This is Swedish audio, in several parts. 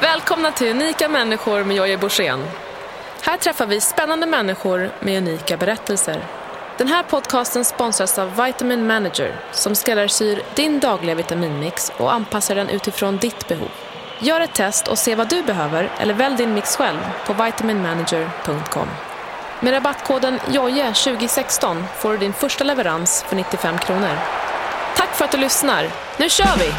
Välkomna till Unika människor med Jojje Borssén. Här träffar vi spännande människor med unika berättelser. Den här podcasten sponsras av Vitamin Manager som skräddarsyr din dagliga vitaminmix och anpassar den utifrån ditt behov. Gör ett test och se vad du behöver eller välj din mix själv på vitaminmanager.com. Med rabattkoden JOJE2016 får du din första leverans för 95 kronor. Tack för att du lyssnar. Nu kör vi!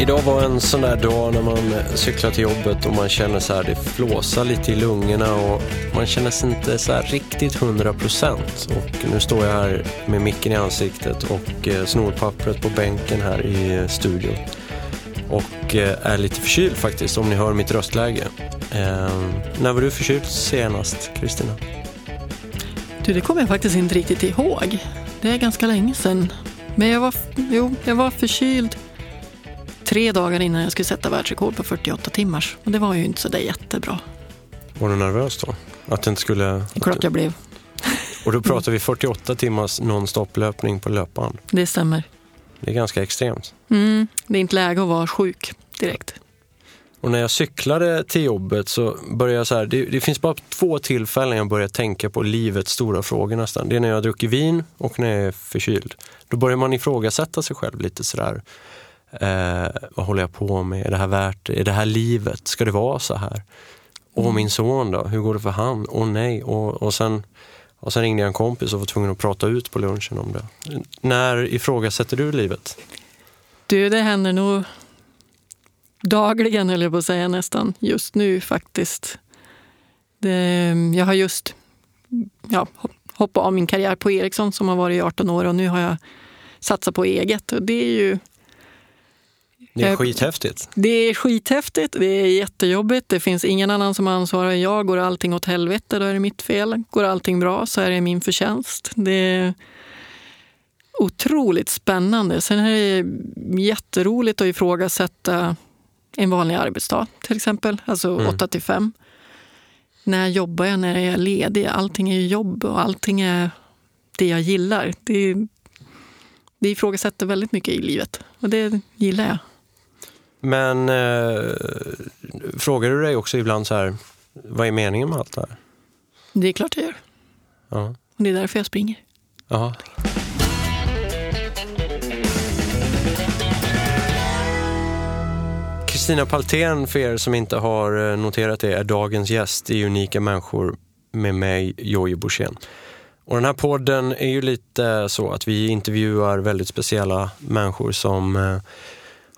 Idag var en sån där dag när man cyklar till jobbet och man känner så här, det flåsar lite i lungorna och man känner sig inte så här riktigt hundra procent. Och nu står jag här med micken i ansiktet och eh, snorpappret på bänken här i eh, studion. Och eh, är lite förkyld faktiskt, om ni hör mitt röstläge. Eh, när var du förkyld senast, Kristina? Du, det kommer jag faktiskt inte riktigt ihåg. Det är ganska länge sedan. Men jag var, jo, jag var förkyld tre dagar innan jag skulle sätta världsrekord på 48 timmars. Och det var ju inte så där jättebra. Var du nervös då? Att det inte skulle... Det är klart jag blev. Och då pratar vi 48 timmars non-stop-löpning på löpband. Det stämmer. Det är ganska extremt. Mm, det är inte läge att vara sjuk direkt. Och när jag cyklade till jobbet så började jag så här, det, det, finns bara två tillfällen jag börjar tänka på livets stora frågor nästan. Det är när jag druckit vin och när jag är förkyld. Då börjar man ifrågasätta sig själv lite sådär. Eh, vad håller jag på med? Är det här värt Är det här livet? Ska det vara så här? Och Mm. min son då? Hur går det för han? Åh nej. Och, och, sen, och sen ringde jag en kompis och var tvungen att prata ut på lunchen om det. När ifrågasätter du livet? Du, det händer nog dagligen, höll jag på att säga nästan. Just nu faktiskt. Det, jag har just ja, hoppat av min karriär på Ericsson som har varit i 18 år och nu har jag satsat på eget. Och det är ju Det är Jag- skithäftigt. Det är skithäftigt, det är jättejobbigt. Det finns ingen annan som ansvarar än jag. Går allting åt helvete, då är det mitt fel. Går allting bra så är det min förtjänst. Det är otroligt spännande. Sen är det jätteroligt att ifrågasätta en vanlig arbetsdag, till exempel. Alltså Mm. 8 till 5. När jobbar jag? När är jag ledig? Allting är jobb och allting är det jag gillar. Det, det ifrågasätter väldigt mycket i livet och det gillar jag. Men eh, frågar du dig också ibland så här, vad är meningen med allt det här? Det är klart jag gör. Ja. Och det är därför jag springer. Ja. Kristina Paltén, för er som inte har eh, noterat det, är dagens gäst i Unika människor med mig, Jojje Borssén. Och den här podden är ju lite så att vi intervjuar väldigt speciella människor som eh,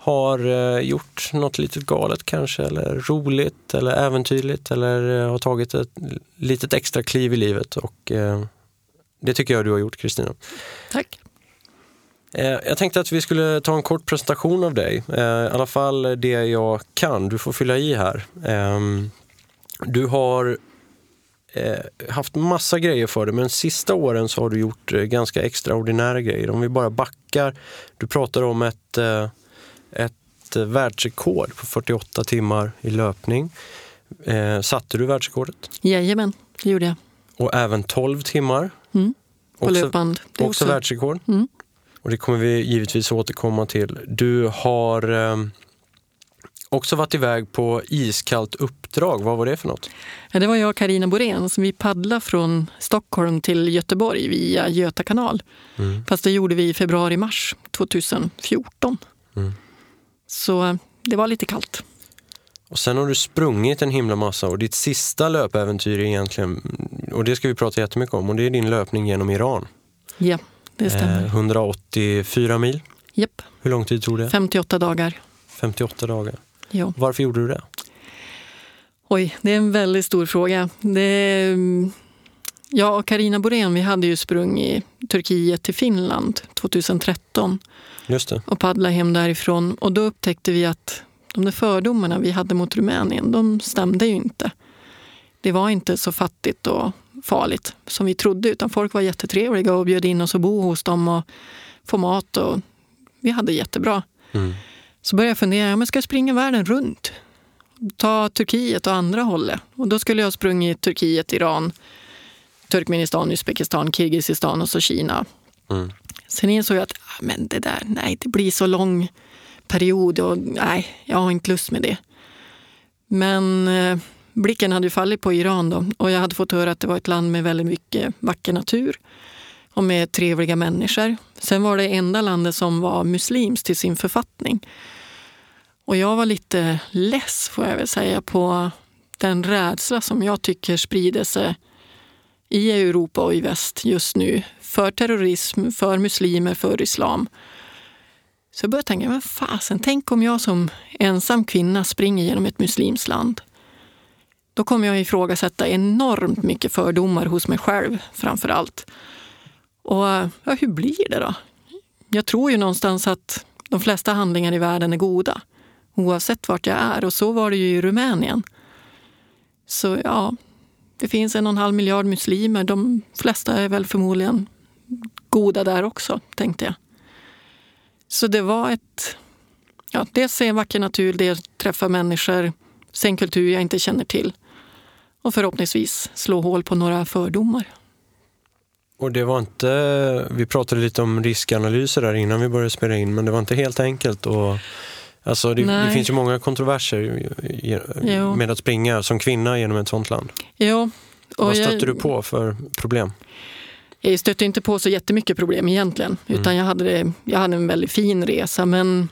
har eh, gjort något litet galet kanske, eller roligt eller äventyrligt eller eh, har tagit ett litet extra kliv i livet. Och eh, det tycker jag du har gjort, Kristina. Tack. Jag tänkte att vi skulle ta en kort presentation av dig. I alla fall det jag kan. Du får fylla i här. Ehm, Du har haft massa grejer för dig, men sista åren så har du gjort ganska extraordinära grejer. Om vi bara backar. Du pratar om ett, ett eh, världsrekord på 48 timmar i löpning. Eh, Satte du världsrekordet? Jajamän, det gjorde jag. Och även 12 timmar. Mm. På Också- löpband. Det är också världsrekord. Mm. Och det kommer vi givetvis återkomma till. Du har eh, också varit iväg på iskallt uppdrag. Vad var det för något? Ja, det var jag och Carina Borén som vi paddlade från Stockholm till Göteborg via Göta kanal. Mm. Fast det gjorde vi i februari-mars 2014. Mm. Så eh, det var lite kallt. Och sen har du sprungit en himla massa och ditt sista löpäventyr är egentligen, och det ska vi prata jättemycket om, och det är din löpning genom Iran. Ja, det stämmer. Eh, 184 mil. Japp, Hur lång tid tog det? 58 dagar. 58 dagar. Ja. Varför gjorde du det? Oj, det är en väldigt stor fråga. Det, mm, jag och Carina Borén vi hade ju sprungit i Turkiet till Finland 2013 Just det. och paddlade hem därifrån. Och då upptäckte vi att de där fördomarna vi hade mot Rumänien, de stämde ju inte. Det var inte så fattigt och farligt som vi trodde, utan folk var jättetrevliga och bjöd in oss att bo hos dem och få mat. Och vi hade jättebra. Mm. Så började jag fundera, men ska jag springa världen runt? ta Turkiet och andra hållet. Och då skulle jag ha sprungit Turkiet, Iran, Turkmenistan, Uzbekistan, Kirgizistan och så Kina. Mm. Sen insåg jag att ah, men det där, nej, det blir så lång period och nej, jag har inte lust med det. Men eh, blicken hade ju fallit på Iran då och jag hade fått höra att det var ett land med väldigt mycket vacker natur och med trevliga människor. Sen var det enda landet som var muslims till sin författning. Och jag var lite less, får jag väl säga, på den rädsla som jag tycker sprider sig i Europa och i väst just nu för terrorism, för muslimer, för islam. Så jag började tänka, men fasen, tänk om jag som ensam kvinna springer genom ett muslimskt land. Då kommer jag ifrågasätta enormt mycket fördomar hos mig själv framför allt. Och ja, hur blir det då? Jag tror ju någonstans att de flesta handlingar i världen är goda oavsett vart jag är. Och så var det ju i Rumänien. Så ja, det finns en och en halv miljard muslimer. De flesta är väl förmodligen goda där också, tänkte jag. Så det var ett... Ja, dels se en vacker natur, dels träffa människor, se en kultur jag inte känner till och förhoppningsvis slå hål på några fördomar. Och det var inte, vi pratade lite om riskanalyser där innan vi började spela in, men det var inte helt enkelt. att alltså det, det finns ju många kontroverser med att springa som kvinna genom ett sånt land. Jo. Och Vad stötte jag, du på för problem? Jag stötte inte på så jättemycket problem egentligen, mm. utan jag hade, det, jag hade en väldigt fin resa. Men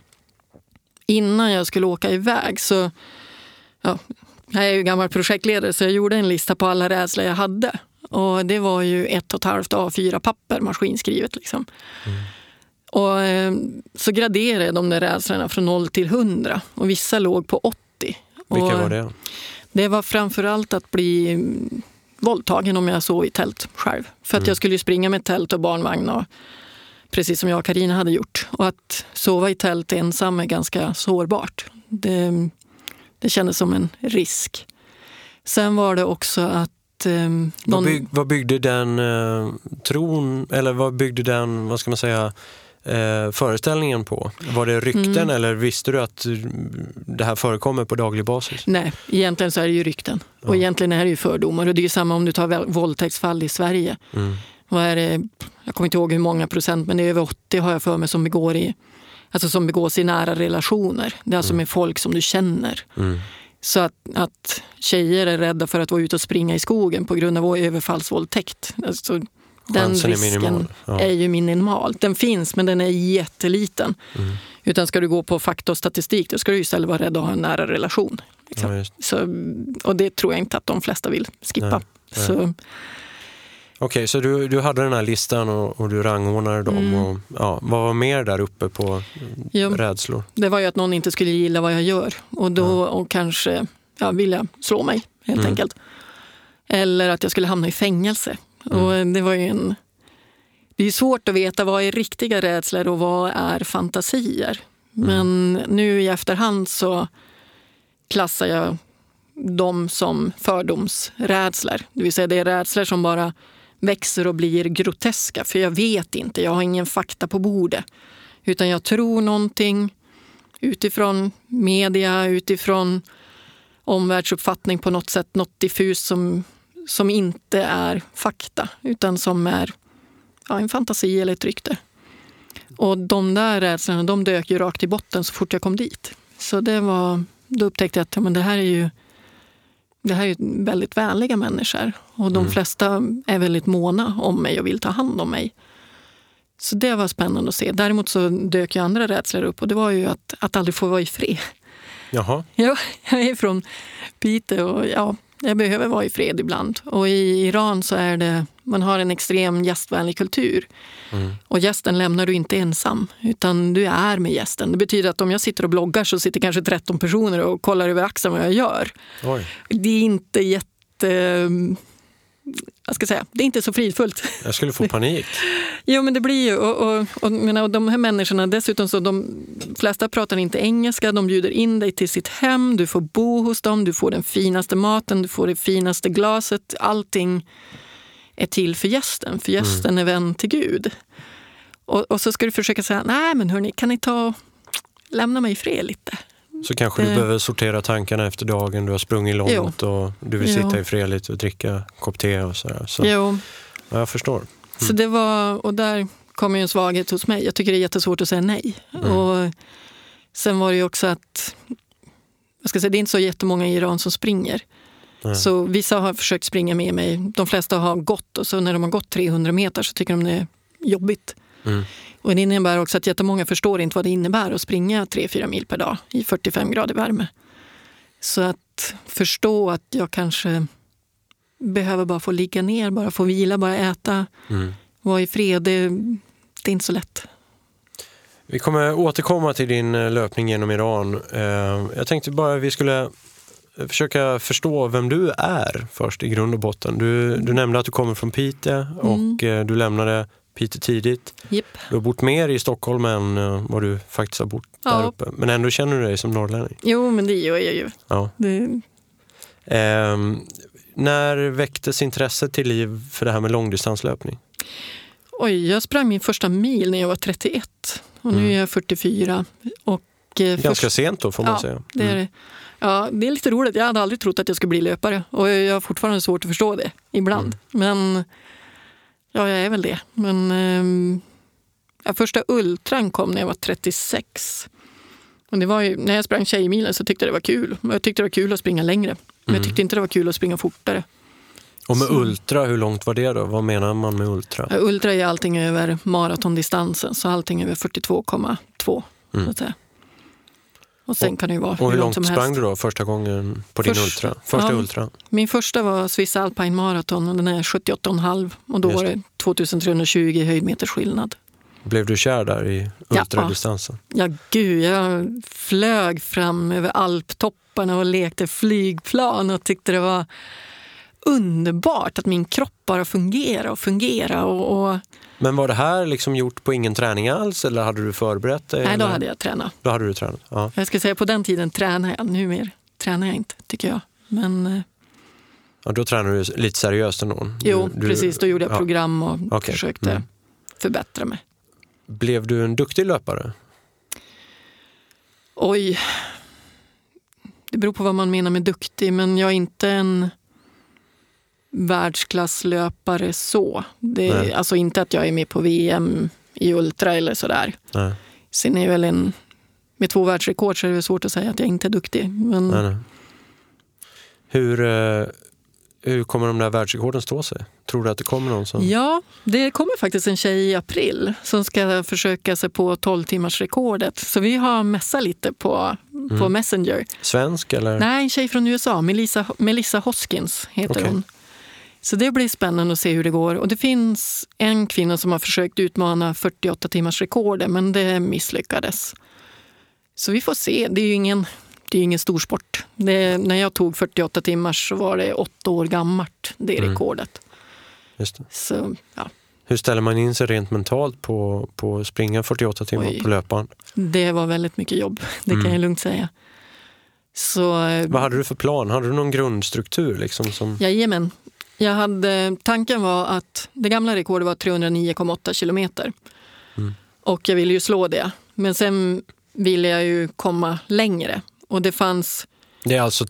innan jag skulle åka iväg så, ja, jag är ju gammal projektledare så jag gjorde en lista på alla rädslor jag hade. Och det var ju ett och ett halvt A4-papper maskinskrivet. Liksom. Mm. Och, eh, så graderade jag de där rädslorna från 0 till 100 och vissa låg på 80. Vilka och var det? Det var framförallt att bli mm, våldtagen om jag sov i tält själv. För att mm. jag skulle springa med tält och barnvagn och, precis som jag och Karina hade gjort. Och att sova i tält ensam är ganska sårbart. Det, det kändes som en risk. Sen var det också att Eh, någon... vad, bygg, vad, byggde den eh, tron, eller vad byggde den, vad ska man säga, eh, föreställningen på? Var det rykten mm. eller visste du att det här förekommer på daglig basis? Nej, egentligen så är det ju rykten. Ja. Och egentligen är det ju fördomar. Och det är ju samma om du tar våldtäktsfall i Sverige. Mm. Vad är det? Jag kommer inte ihåg hur många procent, men det är över 80 har jag för mig som begår i Alltså som begås i nära relationer. Det är alltså mm. med folk som du känner. Mm. Så att, att tjejer är rädda för att vara ute och springa i skogen på grund av överfallsvåldtäkt. Alltså, den risken är. Ja. är ju minimal. Den finns, men den är jätteliten. Mm. Utan ska du gå på fakta och statistik, då ska du istället vara rädd att ha en nära relation. Liksom. Ja, så, och det tror jag inte att de flesta vill skippa. Nej. Så, Okej, okay, så du, du hade den här listan och, och du rangordnade dem. Mm. Och, ja, vad var mer där uppe på jo, rädslor? Det var ju att någon inte skulle gilla vad jag gör och då och kanske ja, vilja slå mig helt mm. enkelt. Eller att jag skulle hamna i fängelse. Mm. Och det var en... Det är svårt att veta vad är riktiga rädslor och vad är fantasier. Mm. Men nu i efterhand så klassar jag dem som fördomsrädslor. Det vill säga det är rädslor som bara växer och blir groteska. För jag vet inte, jag har ingen fakta på bordet. Utan jag tror någonting utifrån media, utifrån omvärldsuppfattning på något sätt. Något diffust som, som inte är fakta, utan som är ja, en fantasi eller ett rykte. Och de där rädslorna de dök ju rakt i botten så fort jag kom dit. Så det var, då upptäckte jag att ja, men det här är ju det här är väldigt vänliga människor och de mm. flesta är väldigt måna om mig och vill ta hand om mig. Så det var spännande att se. Däremot så dök ju andra rädslor upp och det var ju att, att aldrig få vara i fred. Jaha. Ja, jag är från Piteå och ja, jag behöver vara i fred ibland. Och i Iran så är det, man har en extrem gästvänlig kultur. Mm. Och gästen lämnar du inte ensam, utan du är med gästen. Det betyder att om jag sitter och bloggar så sitter kanske 13 personer och kollar över axeln vad jag gör. Oj. Det är inte jätte jag ska säga, det är inte så fridfullt. Jag skulle få panik. jo, men det blir ju. Och, och, och, menar, och de här människorna, dessutom så de flesta pratar inte engelska. De bjuder in dig till sitt hem, du får bo hos dem, du får den finaste maten, du får det finaste glaset. Allting är till för gästen, för gästen mm. är vän till Gud. Och, och, så ska du försöka säga, nej men hörni, kan ni ta lämna mig i fred lite? Så kanske du behöver sortera tankarna efter dagen, du har sprungit långt och du vill Jo. sitta i fred lite och dricka en kopp te och sådär. Så, Jo, ja, jag förstår. så det var, och där kommer ju en svaghet hos mig. Jag tycker det är jättesvårt att säga nej. Mm. Och sen var det ju också att, jag ska säga, det är inte så jättemånga i Iran som springer. Nej. Så vissa har försökt springa med mig. De flesta har gått och så när de har gått 300 meter så tycker de det är jobbigt. Mm. Och det innebär också att jättemånga förstår inte vad det innebär att springa 3-4 mil per dag i 45 grader värme. Så att förstå att jag kanske behöver bara få ligga ner, bara få vila, bara äta, Mm. vara i fred. Det, det är inte så lätt. Vi kommer återkomma till din eh, löpning genom Iran. Eh, Jag tänkte bara vi skulle eh, försöka förstå vem du är först i grund och botten. Du, du nämnde att du kommer från Piteå och eh, du lämnade Piteå tidigt. Japp. Du har bott mer i Stockholm än eh, vad du faktiskt har bott där Ja. uppe. Men ändå känner du dig som norrlänning. Jo, men det gör jag ju. Ja. Det, Ehm, när väcktes intresset till liv för det här med långdistanslöpning? oj, jag sprang min första mil när jag var 31 och nu Mm. är jag 44. Och, eh, Ganska först- sent då får man Ja, säga. Det är, Mm. det. ja, det är lite roligt. Jag hade aldrig trott att jag skulle bli löpare och jag har fortfarande svårt att förstå det ibland. Men ja, jag är väl det. Men ehm, ja, första ultran kom när jag var 36. Och det var ju, när jag sprang Tjejmilen så tyckte jag det var kul. Jag tyckte det var kul att springa längre. Men jag tyckte inte det var kul att springa fortare. Och med Så- ultra, hur långt var det då? Vad menar man med ultra? Ja, Ultra är allting över maratondistansen, så allting över 42,2. Mm. Så att säga. Och sen kan det vara Och hur långt långt sprang helst. du då första gången på din Först- ultra? Första ja. ultra? Min första var Swiss Alpine Marathon och den är 78,5 och då Just var det 2320 höjdmeters skillnad. Blev du kär där i Ja. ultradistansen? Ja, gud, jag flög fram över alptopparna och lekte flygplan och tyckte det var underbart att min kropp bara fungerar och fungerar. Och, och, Men var det här liksom gjort på ingen träning alls eller hade du förberett dig? nej, då eller? hade jag tränat. Då hade du tränat? Ja. Jag ska säga på den tiden tränade jag, nu mer tränar jag inte tycker jag. Men eh, ja då tränade du lite seriöst ändå? Du- jo, du- precis, då gjorde jag ja. program och Okej. försökte Mm. förbättra mig. Blev du en duktig löpare? Oj. Det beror på vad man menar med duktig, men jag är inte en världsklasslöpare så. Det är, alltså inte att jag är med på VM i ultra eller sådär. Nej. Sen är väl en... Med två världsrekord så är det svårt att säga att jag inte är duktig. Men Nej, nej. Hur, eh, hur kommer de där världsrekorden stå sig? Tror du att det kommer någon som... Ja, det kommer faktiskt en tjej i april som ska försöka sig på 12 timmars rekordet. Så vi har mässat lite på, Mm. på Messenger. Svensk eller? Nej, en tjej från USA, Melissa, Melissa Hoskins heter Okej. hon. Så det blir spännande att se hur det går. Och det finns en kvinna som har försökt utmana 48 timmars rekordet men det misslyckades. Så vi får se. Det är ju ingen, det är ingen stor sport. Det, när jag tog 48 timmars så var det åtta år gammalt, det Mm. rekordet. Just det. Så ja, Hur ställer man in sig rent mentalt på, på att springa 48 timmar Oj. på löparen? det var väldigt mycket jobb, det Mm. kan jag lugnt säga. Så eh, Vad hade du för plan? Hade du någon grundstruktur? Liksom, som... Jajamän. Jag hade, tanken var att det gamla rekordet var 309,8 kilometer. Mm. Och jag ville ju slå det. Men sen ville jag ju komma längre. Och det fanns Det är alltså,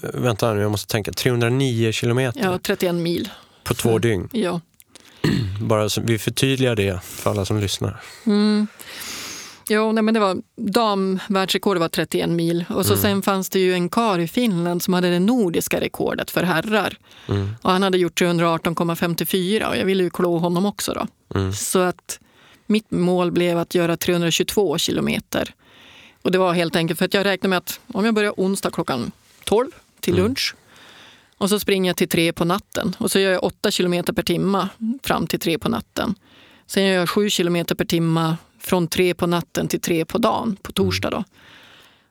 vänta nu, jag måste tänka, 309 kilometer ja, 31 mil. på två dygn. Ja. Bara så vi förtydligar det för alla som lyssnar. Mm. Jo, nej, men det var damvärldsrekordet var 31 mil. Och så Mm. sen fanns det ju en kar i Finland som hade det nordiska rekordet för herrar. Mm. Och han hade gjort 318,54 och jag ville ju klå honom också då. Mm. Så att mitt mål blev att göra 322 kilometer. Och det var helt enkelt för att jag räknade med att om jag börjar onsdag klockan 12 till Mm. lunch och så springer jag till tre på natten och så gör jag 8 kilometer per timme fram till tre på natten. Sen gör jag 7 kilometer per timme från tre på natten till tre på dagen på torsdag. Då.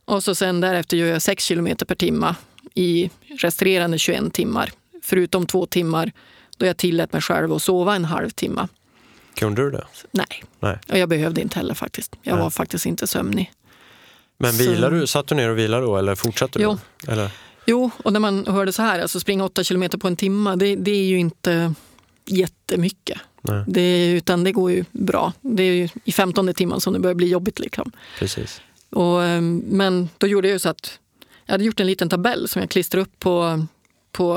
Och så sen därefter gör jag 6 kilometer per timme i resterande 21 timmar. Förutom två timmar då jag tillät mig själv att sova en halvtimme. Kunde du det? Nej, Nej. och jag behövde inte heller faktiskt. Jag Nej. var faktiskt inte sömnig. Men Så- vilar du, satt du ner och vilade då eller fortsatte du? Jo. Eller? Jo, och när man hörde så här, alltså springa 8 kilometer på en timme, det, det är ju inte jättemycket. Det, utan det går ju bra. Det är i 15 timman som det börjar bli jobbigt. Liksom. precis. Och, eh, men då gjorde jag ju så att jag hade gjort en liten tabell som jag klistrade upp på, på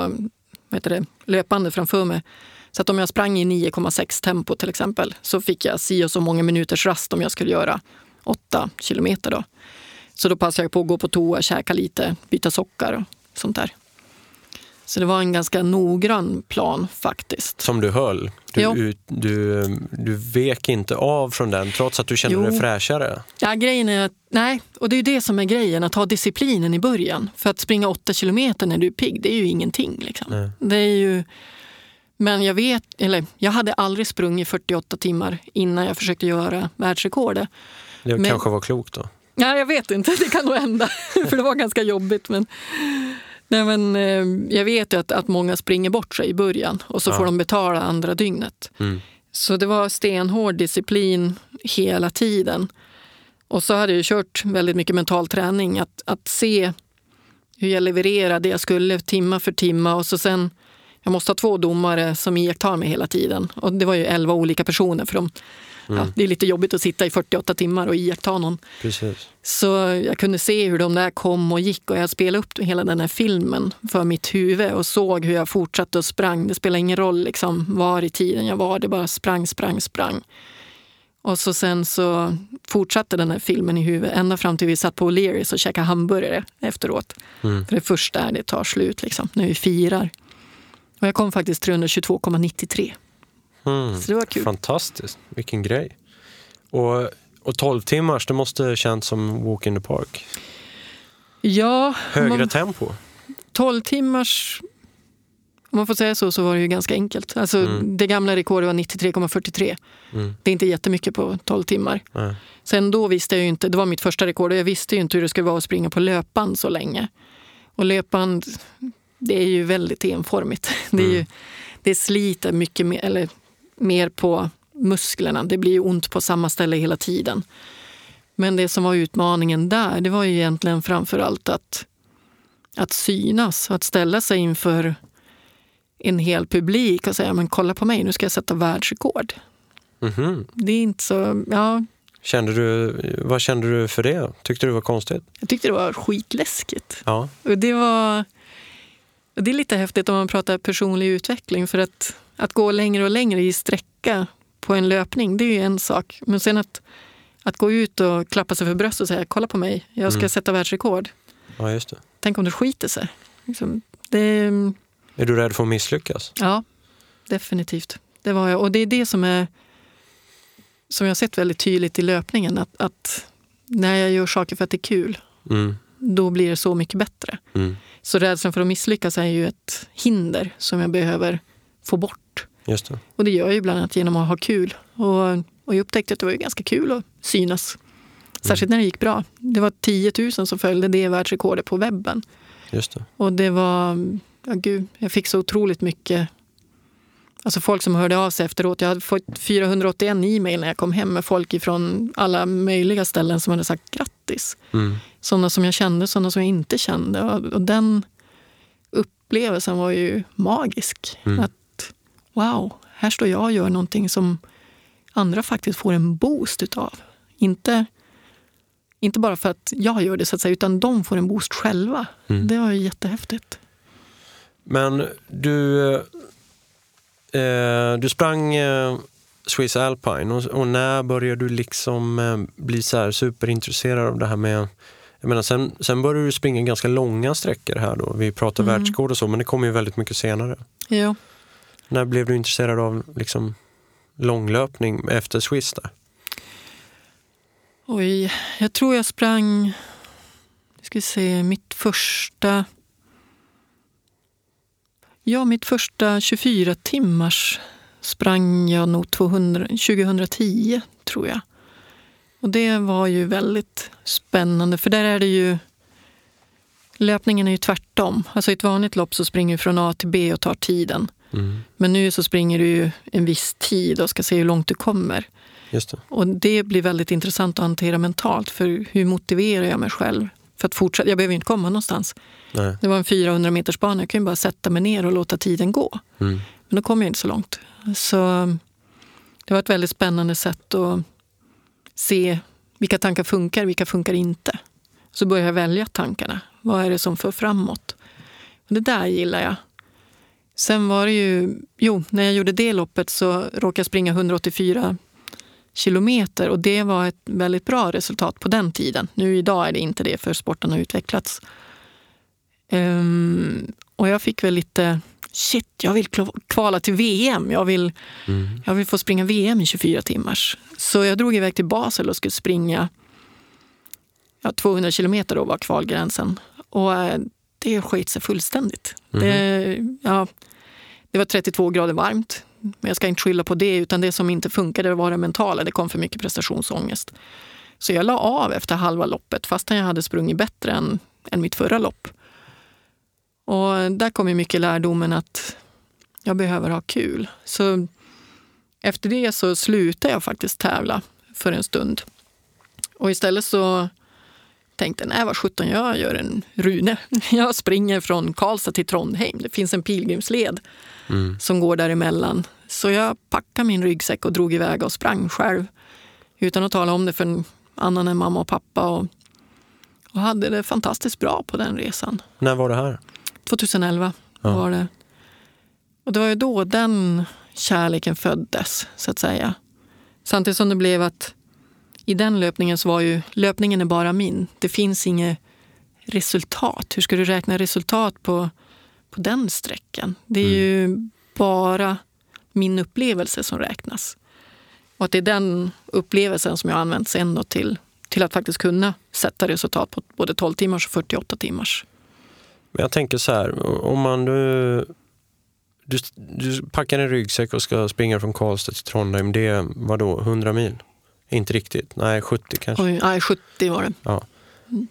vad heter det, löpande framför mig. Så att om jag sprang i 9,6 tempo till exempel så fick jag si och så många minuters rast om jag skulle göra 8 kilometer. Då. Så då passade jag på att gå på toa, käka lite, byta sockar och sånt där. Så det var en ganska noggrann plan faktiskt. Som du höll? Du, Jo. du, du, vek inte av från den trots att du kände Jo. dig fräschare? Ja, grejen är att, nej, och det är ju det som är grejen, att ha disciplinen i början. För att springa 8 kilometer när du är pigg, det är ju ingenting. Liksom. Nej. Det är ju, men jag vet, eller jag hade aldrig sprungit 48 timmar innan jag försökte göra världsrekordet. Det Men- kanske var klokt då? Ja, jag vet inte, det kan nog hända. För det var ganska jobbigt. Men, nej, men, eh, jag vet ju att, att många springer bort sig i början och så Ja. får de betala andra dygnet. Mm. Så det var stenhård disciplin hela tiden. Och så hade jag kört väldigt mycket mental träning. Att, att se hur jag levererade det jag skulle timma för timma. Och så sen, jag måste ha två domare som iakttar mig hela tiden. Och det var ju elva olika personer. För de, ja, det är lite jobbigt att sitta i 48 timmar och iaktta någon. Precis. Så jag kunde se hur de där kom och gick och jag spelade upp hela den här filmen för mitt huvud och såg hur jag fortsatte och sprang. Det spelade ingen roll liksom var i tiden jag var, det bara sprang, sprang, sprang. Och så sen så fortsatte den här filmen i huvudet ända fram till vi satt på O'Learys och käkade hamburgare efteråt. Mm. För det är först där det tar slut, liksom, när vi firar. Och jag kom faktiskt 322,93. Mm. Så det var kul. Fantastiskt, vilken grej. Och, och 12 timmars, det måste känts som walk in the park. Ja, Högre man- tempo. 12 timmars, om man får säga så, så var det ju ganska enkelt. Alltså, Mm. Det gamla rekordet var 93,43. Mm. Det är inte jättemycket på 12 timmar. Nej. Sen då visste jag ju inte, det var mitt första rekord och jag visste ju inte hur det skulle vara att springa på löpband så länge. Och löpband, det är ju väldigt enformigt. Det, är ju, det sliter mycket mer, eller mer på musklerna. Det blir ju ont på samma ställe hela tiden. Men det som var utmaningen där, det var ju egentligen framför allt att, att synas. Att ställa sig inför en hel publik och säga, men kolla på mig, nu ska jag sätta världsrekord. Mhm. Det är inte så, ja, Kände du, vad kände du för det? Tyckte du det var konstigt? jag tyckte det var skitläskigt. Ja. Och det var... Det är lite häftigt om man pratar personlig utveckling för att, att gå längre och längre i sträcka på en löpning, det är ju en sak. Men sen att, att gå ut och klappa sig för bröstet och säga kolla på mig, jag ska Mm. sätta världsrekord. ja, just det. Tänk om det skiter sig. Liksom, det, Är du rädd för att misslyckas? ja, definitivt. Det var jag. Och det är det som är som jag har sett väldigt tydligt i löpningen. Att, att när jag gör saker för att det är kul, Mm. då blir det så mycket bättre. Mm. Så rädslan för att misslyckas är ju ett hinder som jag behöver få bort. Just det. Och det gör jag ju bland annat genom att ha kul. Och, och jag upptäckte att det var ju ganska kul att synas. Särskilt när det gick bra. Det var 10 000 som följde det världsrekordet på webben. Just det. Och det var, ja gud, jag fick så otroligt mycket Alltså folk som hörde av sig efteråt. Jag hade fått 481 e-mail när jag kom hem med folk från alla möjliga ställen som hade sagt grattis. Mm. Sådana som jag kände, sådana som jag inte kände. Och, och den upplevelsen var ju magisk. Mm. Att wow, här står jag och gör någonting som andra faktiskt får en boost utav. Inte, inte bara för att jag gör det, så att säga, utan de får en boost själva. Mm. Det var ju jättehäftigt. Men du, eh, du sprang eh, Swiss Alpine och, och när började du liksom eh, bli så superintresserad av det här med jag menar, sen, sen började du springa ganska långa sträckor här då. Vi pratar Mm. världsrekord och så, men det kom ju väldigt mycket senare. Ja. När blev du intresserad av liksom, långlöpning efter Swiss där? Oj, jag tror jag sprang... Nu ska vi se, mitt första... Ja, mitt första 24 timmars sprang jag nog 200, 2010, tror jag. Och det var ju väldigt spännande, för där är det ju... Löpningen är ju tvärtom. Alltså i ett vanligt lopp så springer du från A till B och tar tiden. Mm. Men nu så springer du ju en viss tid och ska se hur långt du kommer. Just det. Och det blir väldigt intressant att hantera mentalt. För hur motiverar jag mig själv? För att fortsätta. Jag behöver inte komma någonstans. Nej. Det var en 400 meters bana. Jag kan ju bara sätta mig ner och låta tiden gå. Mm. Men då kommer jag inte så långt. Så det var ett väldigt spännande sätt att se vilka tankar funkar, vilka funkar inte. Så börjar jag välja tankarna. Vad är det som för framåt? Och det där gillar jag. Sen var det ju, jo, när jag gjorde det loppet så råkade jag springa 184 kilometer och det var ett väldigt bra resultat på den tiden. Nu idag är det inte det för sporten har utvecklats. Um, och jag fick väl lite, shit, jag vill kvala till VM. Jag vill, mm. jag vill få springa VM i 24 timmars. Så jag drog iväg till Basel och skulle springa ja, 200 kilometer då var kvalgränsen. Och eh, det skit sig fullständigt. Mm. Det, ja, det var 32 grader varmt. Men jag ska inte skylla på det, utan det som inte funkade var det mentala. Det kom för mycket prestationsångest. Så jag la av efter halva loppet fastän jag hade sprungit bättre än, än mitt förra lopp. Och där kom ju mycket lärdomen att jag behöver ha kul. Så efter det så slutade jag faktiskt tävla för en stund. Och istället så tänkte nej vad sjutton jag gör en Rune. Jag springer från Karlstad till Trondheim. Det finns en pilgrimsled mm. som går däremellan. Så jag packade min ryggsäck och drog iväg och sprang själv utan att tala om det för en annan än mamma och pappa. Och, och hade det fantastiskt bra på den resan. När var det här? 2011 ja. var det. Och det var ju då den kärleken föddes, så att säga. Samtidigt som det blev att i den löpningen så var ju löpningen är bara min. Det finns inget resultat. Hur ska du räkna resultat på, på den sträckan? Det är mm. ju bara min upplevelse som räknas. Och att det är den upplevelsen som jag använt sen till, till att faktiskt kunna sätta resultat på både 12 timmars och 48 timmars. Men jag tänker så här, om man nu... Du, du packar en ryggsäck och ska springa från Karlstad till Trondheim. Det är vadå, 100 mil? Inte riktigt. Nej, 70 kanske. Oj, nej, 70 var det. Ja.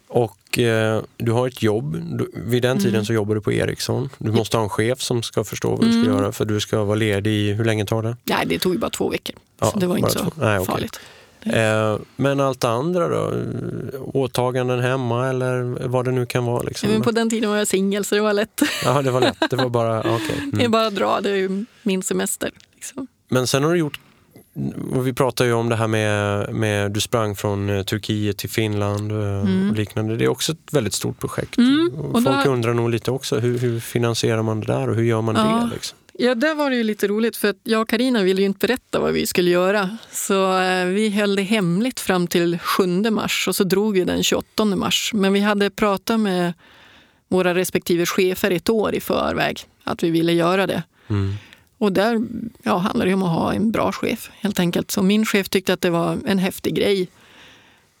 Och eh, du har ett jobb. Du, vid den tiden mm. så jobbar du på Ericsson. Du måste ha en chef som ska förstå vad du ska mm. göra för du ska vara ledig i, hur länge tar det? Nej, det tog ju bara två veckor. Ja, så det var inte så Nej, farligt. Eh, men allt andra då? Åtaganden hemma eller vad det nu kan vara? Liksom. Men på den tiden var jag singel så det var lätt. Ja, det var lätt. Det var bara, okay. Mm. Det är bara att dra, det är ju min semester. Liksom. Men sen har du gjort och vi pratade ju om det här med, med du sprang från eh, Turkiet till Finland eh, mm. och liknande. Det är också ett väldigt stort projekt. Mm. Folk där... undrar nog lite också, hur, hur, finansierar man det där och hur gör man ja. det? Liksom? Ja, där var det ju lite roligt för att jag och Karina ville ju inte berätta vad vi skulle göra. Så eh, vi höll det hemligt fram till 7 mars och så drog vi den 28 mars. Men vi hade pratat med våra respektive chefer ett år i förväg att vi ville göra det. Mm. Och där ja, handlar det om att ha en bra chef helt enkelt. Så min chef tyckte att det var en häftig grej.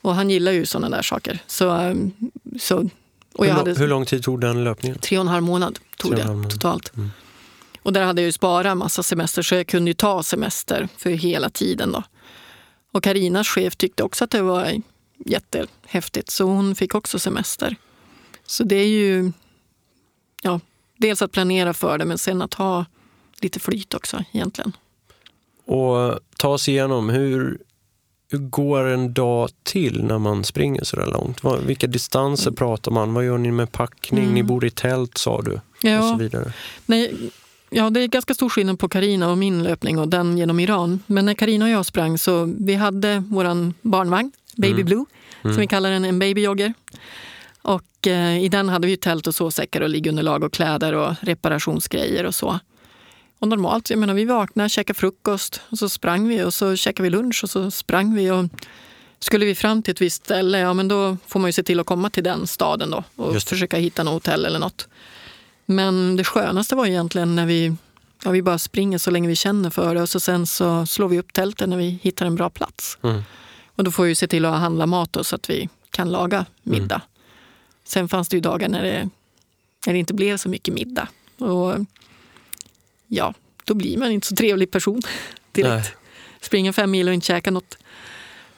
Och han gillar ju sådana där saker. Så, ehm, så, och jag hur, hade, hur lång tid tog den löpningen? Tre och en halv månad tog det månad. totalt. Mm. Och där hade jag ju sparat massa semester så jag kunde ju ta semester för hela tiden. Då. Och Karinas chef tyckte också att det var jättehäftigt så hon fick också semester. Så det är ju ja, dels att planera för det men sen att ha lite flyt också egentligen. Och ta oss igenom, hur, hur går en dag till när man springer så där långt? Vilka distanser mm. pratar man? Vad gör ni med packning? Mm. Ni bor i tält sa du. Ja. Och så vidare. Nej, ja, det är ganska stor skillnad på Karina och min löpning och den genom Iran. Men när Karina och jag sprang så vi hade vår barnvagn, Baby mm. Blue, som mm. vi kallar den, en babyjogger. Och eh, i den hade vi tält och sovsäckar och liggunderlag och kläder och reparationsgrejer och så. Och normalt, jag menar, vi vaknade, käkade frukost och så sprang vi och så käkade vi lunch och så sprang vi. Och skulle vi fram till ett visst ställe, ja men då får man ju se till att komma till den staden då och försöka hitta något hotell eller något. Men det skönaste var egentligen när vi, ja, vi bara springer så länge vi känner för det och så sen så slår vi upp tältet när vi hittar en bra plats. Mm. Och då får vi se till att handla mat då, så att vi kan laga middag. Mm. Sen fanns det ju dagar när det, när det inte blev så mycket middag. Och ja, då blir man inte så trevlig person direkt. Nej. Springer fem mil och inte käka något.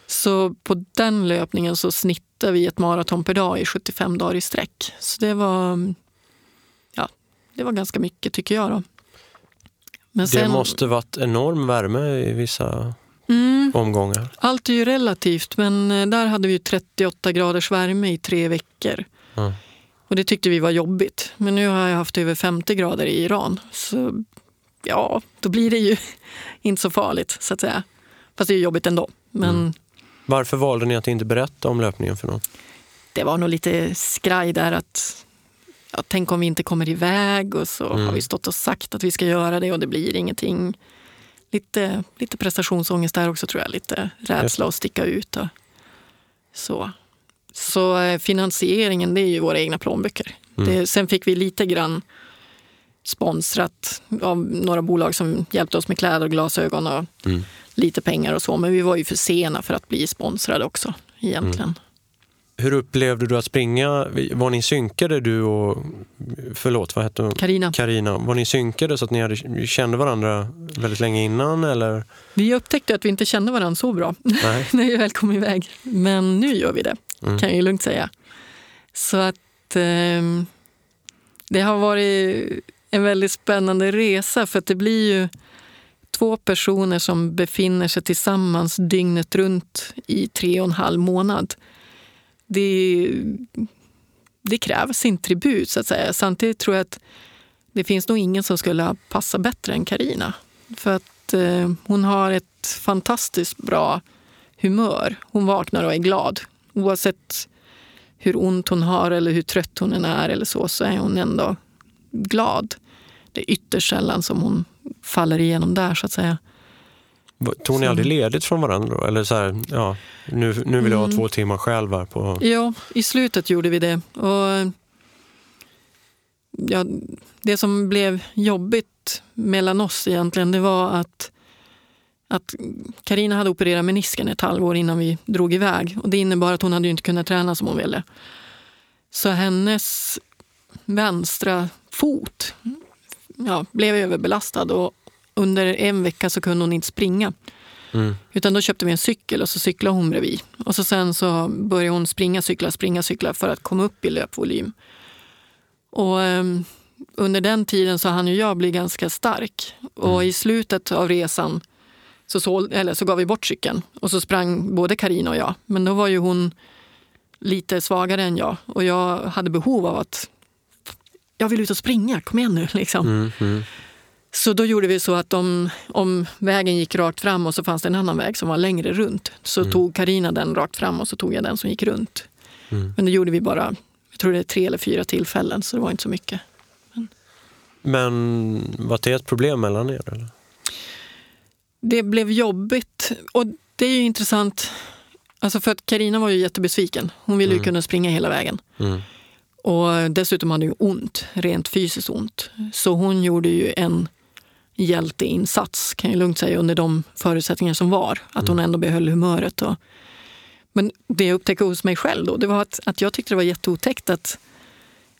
Så på den löpningen så snittar vi ett maraton per dag i 75 dagar i sträck. Så det var, ja, det var ganska mycket tycker jag. Då. Men sen, det måste varit enorm värme i vissa mm, omgångar. Allt är ju relativt, men eh, där hade vi 38 graders värme i tre veckor. Mm. Och det tyckte vi var jobbigt. Men nu har jag haft över 50 grader i Iran. Så ja, då blir det ju inte så farligt så att säga. Fast det är jobbigt ändå. Men, mm. Varför valde ni att inte berätta om löpningen för någon? Det var nog lite skraj där att ja, tänk om vi inte kommer iväg och så Mm. har vi stått och sagt att vi ska göra det och det blir ingenting. Lite, lite prestationsångest där också tror jag. Lite rädsla att sticka ut. Och så. så eh, finansieringen det är ju våra egna plånböcker. Mm. Det, sen fick vi lite grann sponsrat av några bolag som hjälpte oss med kläder och glasögon och Mm. lite pengar och så. Men vi var ju för sena för att bli sponsrade också egentligen. Hur upplevde du att springa? Var ni synkade du och, förlåt vad hette hon? Carina, Carina. Var ni synkade så att ni hade, kände varandra väldigt länge innan eller? vi upptäckte att vi inte kände varandra så bra Nej. när vi väl kom iväg. Men nu gör vi det, Mm. kan jag ju lugnt säga. Så att ehm, det har varit en väldigt spännande resa för att det blir ju två personer som befinner sig tillsammans dygnet runt i tre och en halv månad. Det, det krävs sin tribut så att säga. Samtidigt tror jag att det finns nog ingen som skulle passa bättre än Karina. För att eh, hon har ett fantastiskt bra humör. Hon vaknar och är glad. Oavsett hur ont hon har eller hur trött hon än är eller så, så är hon ändå glad. Det är ytterst sällan som hon faller igenom där så att säga. Tog ni aldrig ledigt från varandra då? Eller så här, ja, nu, nu vill jag ha Mm. två timmar själv här på... Ja, i slutet gjorde vi det. Och ja, det som blev jobbigt mellan oss egentligen, det var att att Karina hade opererat menisken ett halvår innan vi drog iväg. Och det innebar att hon hade inte kunnat träna som hon ville. Så hennes vänstra fot ja, blev överbelastad och under en vecka så kunde hon inte springa. Mm. Utan då köpte vi en cykel och så cyklade hon bredvid. Och så sen så började hon springa, cykla, springa, cykla för att komma upp i löpvolym. Och ehm, under den tiden så hann ju jag bli ganska stark. Och i slutet av resan så, så, eller så gav vi bort cykeln och så sprang både Karina och jag. Men då var ju hon lite svagare än jag och jag hade behov av att jag vill ut och springa, kom igen nu. Liksom. Mm, mm. Så då gjorde vi så att om, om vägen gick rakt fram och så fanns det en annan väg som var längre runt så tog Karina den rakt fram och så tog jag den som gick runt. Mm. Men det gjorde vi bara, jag tror det är tre eller fyra tillfällen så det var inte så mycket. Men var det ett problem mellan er? Eller? Det blev jobbigt och det är ju intressant. Alltså för att Karina var ju jättebesviken. Hon ville ju Mm. kunna springa hela vägen. Mm. Och dessutom hade hon ont, rent fysiskt ont. Så hon gjorde ju en hjälteinsats, kan jag lugnt säga, under de förutsättningar som var. Att hon ändå behöll humöret. Och... Men det jag upptäckte hos mig själv då, det var att, att jag tyckte det var jätteotäckt att,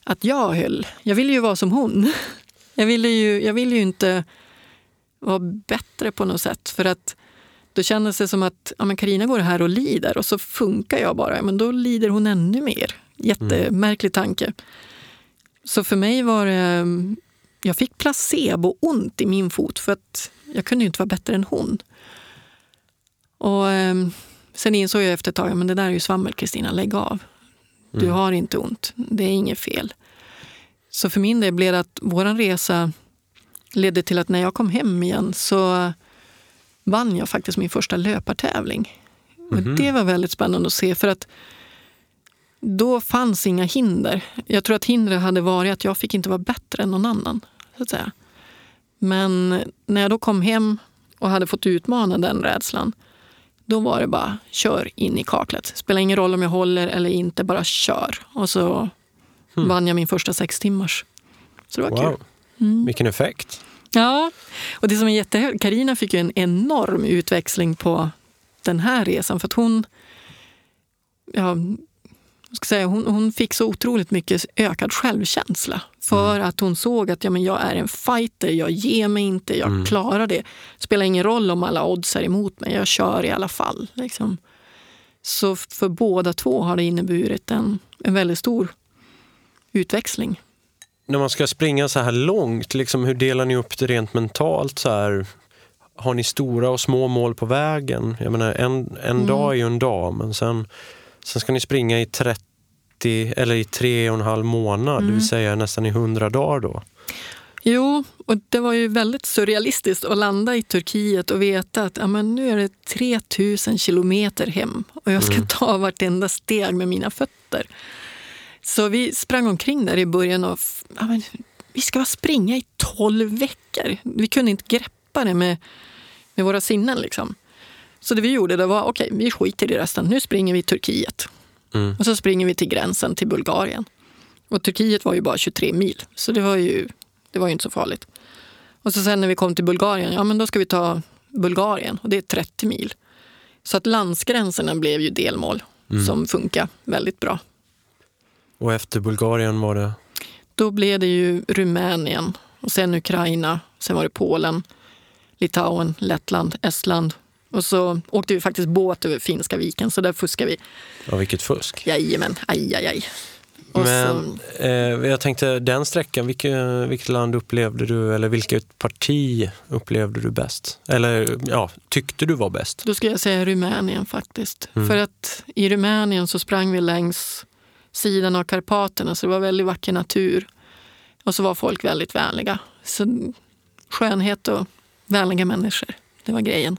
att jag höll. Jag ville ju vara som hon. Jag ville ju, jag ville ju inte vara bättre på något sätt. För att då kändes det som att ja, men Carina går här och lider och så funkar jag bara. Men då lider hon ännu mer. Jättemärklig tanke. Så för mig var det... Jag fick placebo-ont i min fot för att jag kunde ju inte vara bättre än hon. Och eh, Sen insåg jag efter ett tag, men det där är ju svammel Kristina, lägg av. Du har inte ont, det är inget fel. Så för min del blev det att vår resa ledde till att när jag kom hem igen så vann jag faktiskt min första löpartävling. Och det var väldigt spännande att se för att då fanns inga hinder. Jag tror att hindret hade varit att jag fick inte vara bättre än någon annan. Så att säga. Men när jag då kom hem och hade fått utmana den rädslan, då var det bara kör in i kaklet. Spelar ingen roll om jag håller eller inte, bara kör. Och så vann jag min första sex timmars. Så det var kul. Wow, vilken effekt. Ja, och det som är jättehärligt, Karina fick ju en enorm utväxling på den här resan. För att hon, ja, ska säga, hon, hon fick så otroligt mycket ökad självkänsla. För att hon såg att ja, men jag är en fighter, jag ger mig inte, jag klarar det. spelar ingen roll om alla odds är emot mig, jag kör i alla fall. Liksom. Så för båda två har det inneburit en, en väldigt stor utväxling. När man ska springa så här långt, liksom, hur delar ni upp det rent mentalt? Så här, har ni stora och små mål på vägen? Jag menar, en, en dag är ju en dag, men sen, sen ska ni springa i 30 eller i tre och en halv månad, det vill säga nästan i 100 dagar då. Jo, och det var ju väldigt surrealistiskt att landa i Turkiet och veta att ja, men nu är det 3000 kilometer hem och jag ska Mm. ta vartenda steg med mina fötter. Så vi sprang omkring där i början och ja, men, vi ska springa i 12 veckor. Vi kunde inte greppa det med, med våra sinnen. Liksom. Så det vi gjorde det var okej, vi skiter i resten. Nu springer vi Turkiet. Mm. Och så springer vi till gränsen till Bulgarien. Och Turkiet var ju bara 23 mil, så det var ju, det var ju inte så farligt. Och så sen när vi kom till Bulgarien, ja men då ska vi ta Bulgarien och det är 30 mil. Så att landsgränserna blev ju delmål som funkar väldigt bra. Och efter Bulgarien var det... Då blev det ju Rumänien och sen Ukraina, sen var det Polen, Litauen, Lettland, Estland. Och så åkte vi faktiskt båt över Finska viken, så där fuskade vi. Ja, vilket fusk. Jajamän, aj, aj, aj. Och Men så, eh, jag tänkte, den sträckan, vilket, vilket land upplevde du, eller vilket parti upplevde du bäst? Eller ja, tyckte du var bäst? Då ska jag säga Rumänien faktiskt. Mm. För att i Rumänien så sprang vi längs sidan av Karpaterna så det var väldigt vacker natur. Och så var folk väldigt vänliga. Så skönhet och vänliga människor, det var grejen.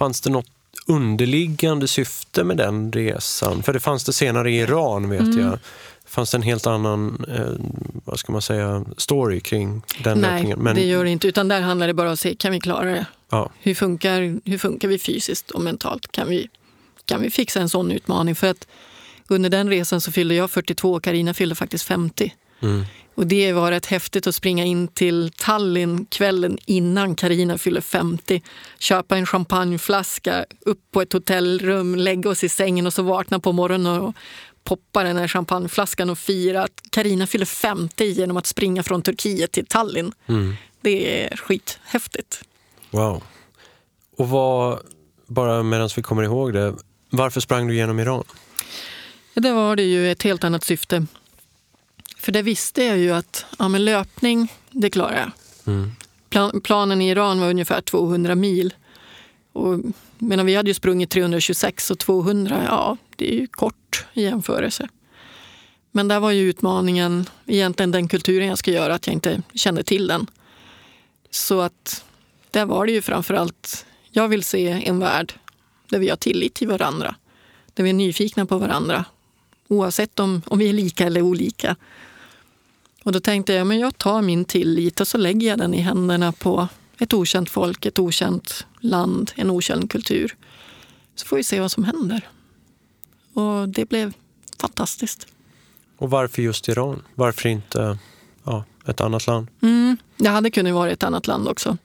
Fanns det något underliggande syfte med den resan? För det fanns det senare i Iran vet Mm. jag. Fanns det en helt annan, eh, vad ska man säga, story kring den Nej, löpningen? Men, det gör det inte. Utan där handlar det bara om att se, kan vi klara det? ja, Hur funkar, hur funkar vi fysiskt och mentalt? Kan vi, kan vi fixa en sån utmaning? För att under den resan så fyllde jag 42 och Karina fyllde faktiskt 50. mm, Och det var rätt häftigt att springa in till Tallinn kvällen innan Karina fyller 50. Köpa en champagneflaska, upp på ett hotellrum, lägga oss i sängen och så vakna på morgonen och poppa den här champagneflaskan och fira att Karina fyller 50 genom att springa från Turkiet till Tallinn. mm, Det är skithäftigt. wow. Och vad, bara medan vi kommer ihåg det, varför sprang du genom Iran? Där var det ju ett helt annat syfte. För det visste jag ju att ja, men löpning, det klarar jag. Mm. Plan, planen i Iran var ungefär 200 mil. Och, medan vi hade ju sprungit 326 och 200, ja, det är ju kort i jämförelse. Men där var ju utmaningen egentligen den kulturen jag ska göra, att jag inte kände till den. Så att där var det ju framför allt, jag vill se en värld där vi har tillit till varandra. Där vi är nyfikna på varandra. Oavsett om, om vi är lika eller olika. Och då tänkte jag, men jag tar min tillit och så lägger jag den i händerna på ett okänt folk, ett okänt land, en okänd kultur. Så får vi se vad som händer. Och det blev fantastiskt. Och varför just Iran? Varför inte ja, ett annat land? Mm, det hade kunnat vara ett annat land också.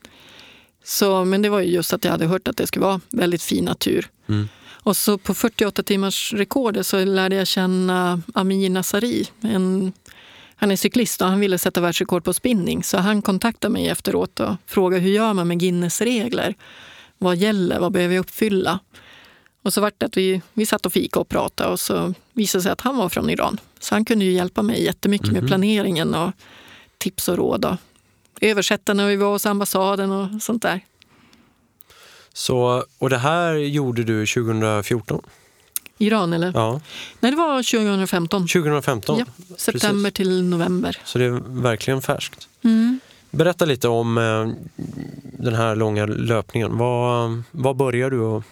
Så, men det var ju just att jag hade hört att det skulle vara väldigt fin natur. Mm. Och så på 48 timmars rekordet så lärde jag känna Amir Nasari. En, han är cyklist och han ville sätta världsrekord på spinning. Så han kontaktade mig efteråt och frågade hur gör man med Guinness-regler? Vad gäller? Vad behöver jag uppfylla? Och så vart det att vi, vi satt och fika och pratade och så visade det sig att han var från Iran. Så han kunde ju hjälpa mig jättemycket med planeringen och tips och råd. Och översätta när vi var hos ambassaden och sånt där. Så, och det här gjorde du 2014? Iran eller? Ja, Nej, det var 2015. 2015. Ja, september till november. Så det är verkligen färskt. Mm. Berätta lite om eh, den här långa löpningen. Vad, vad började du? Och,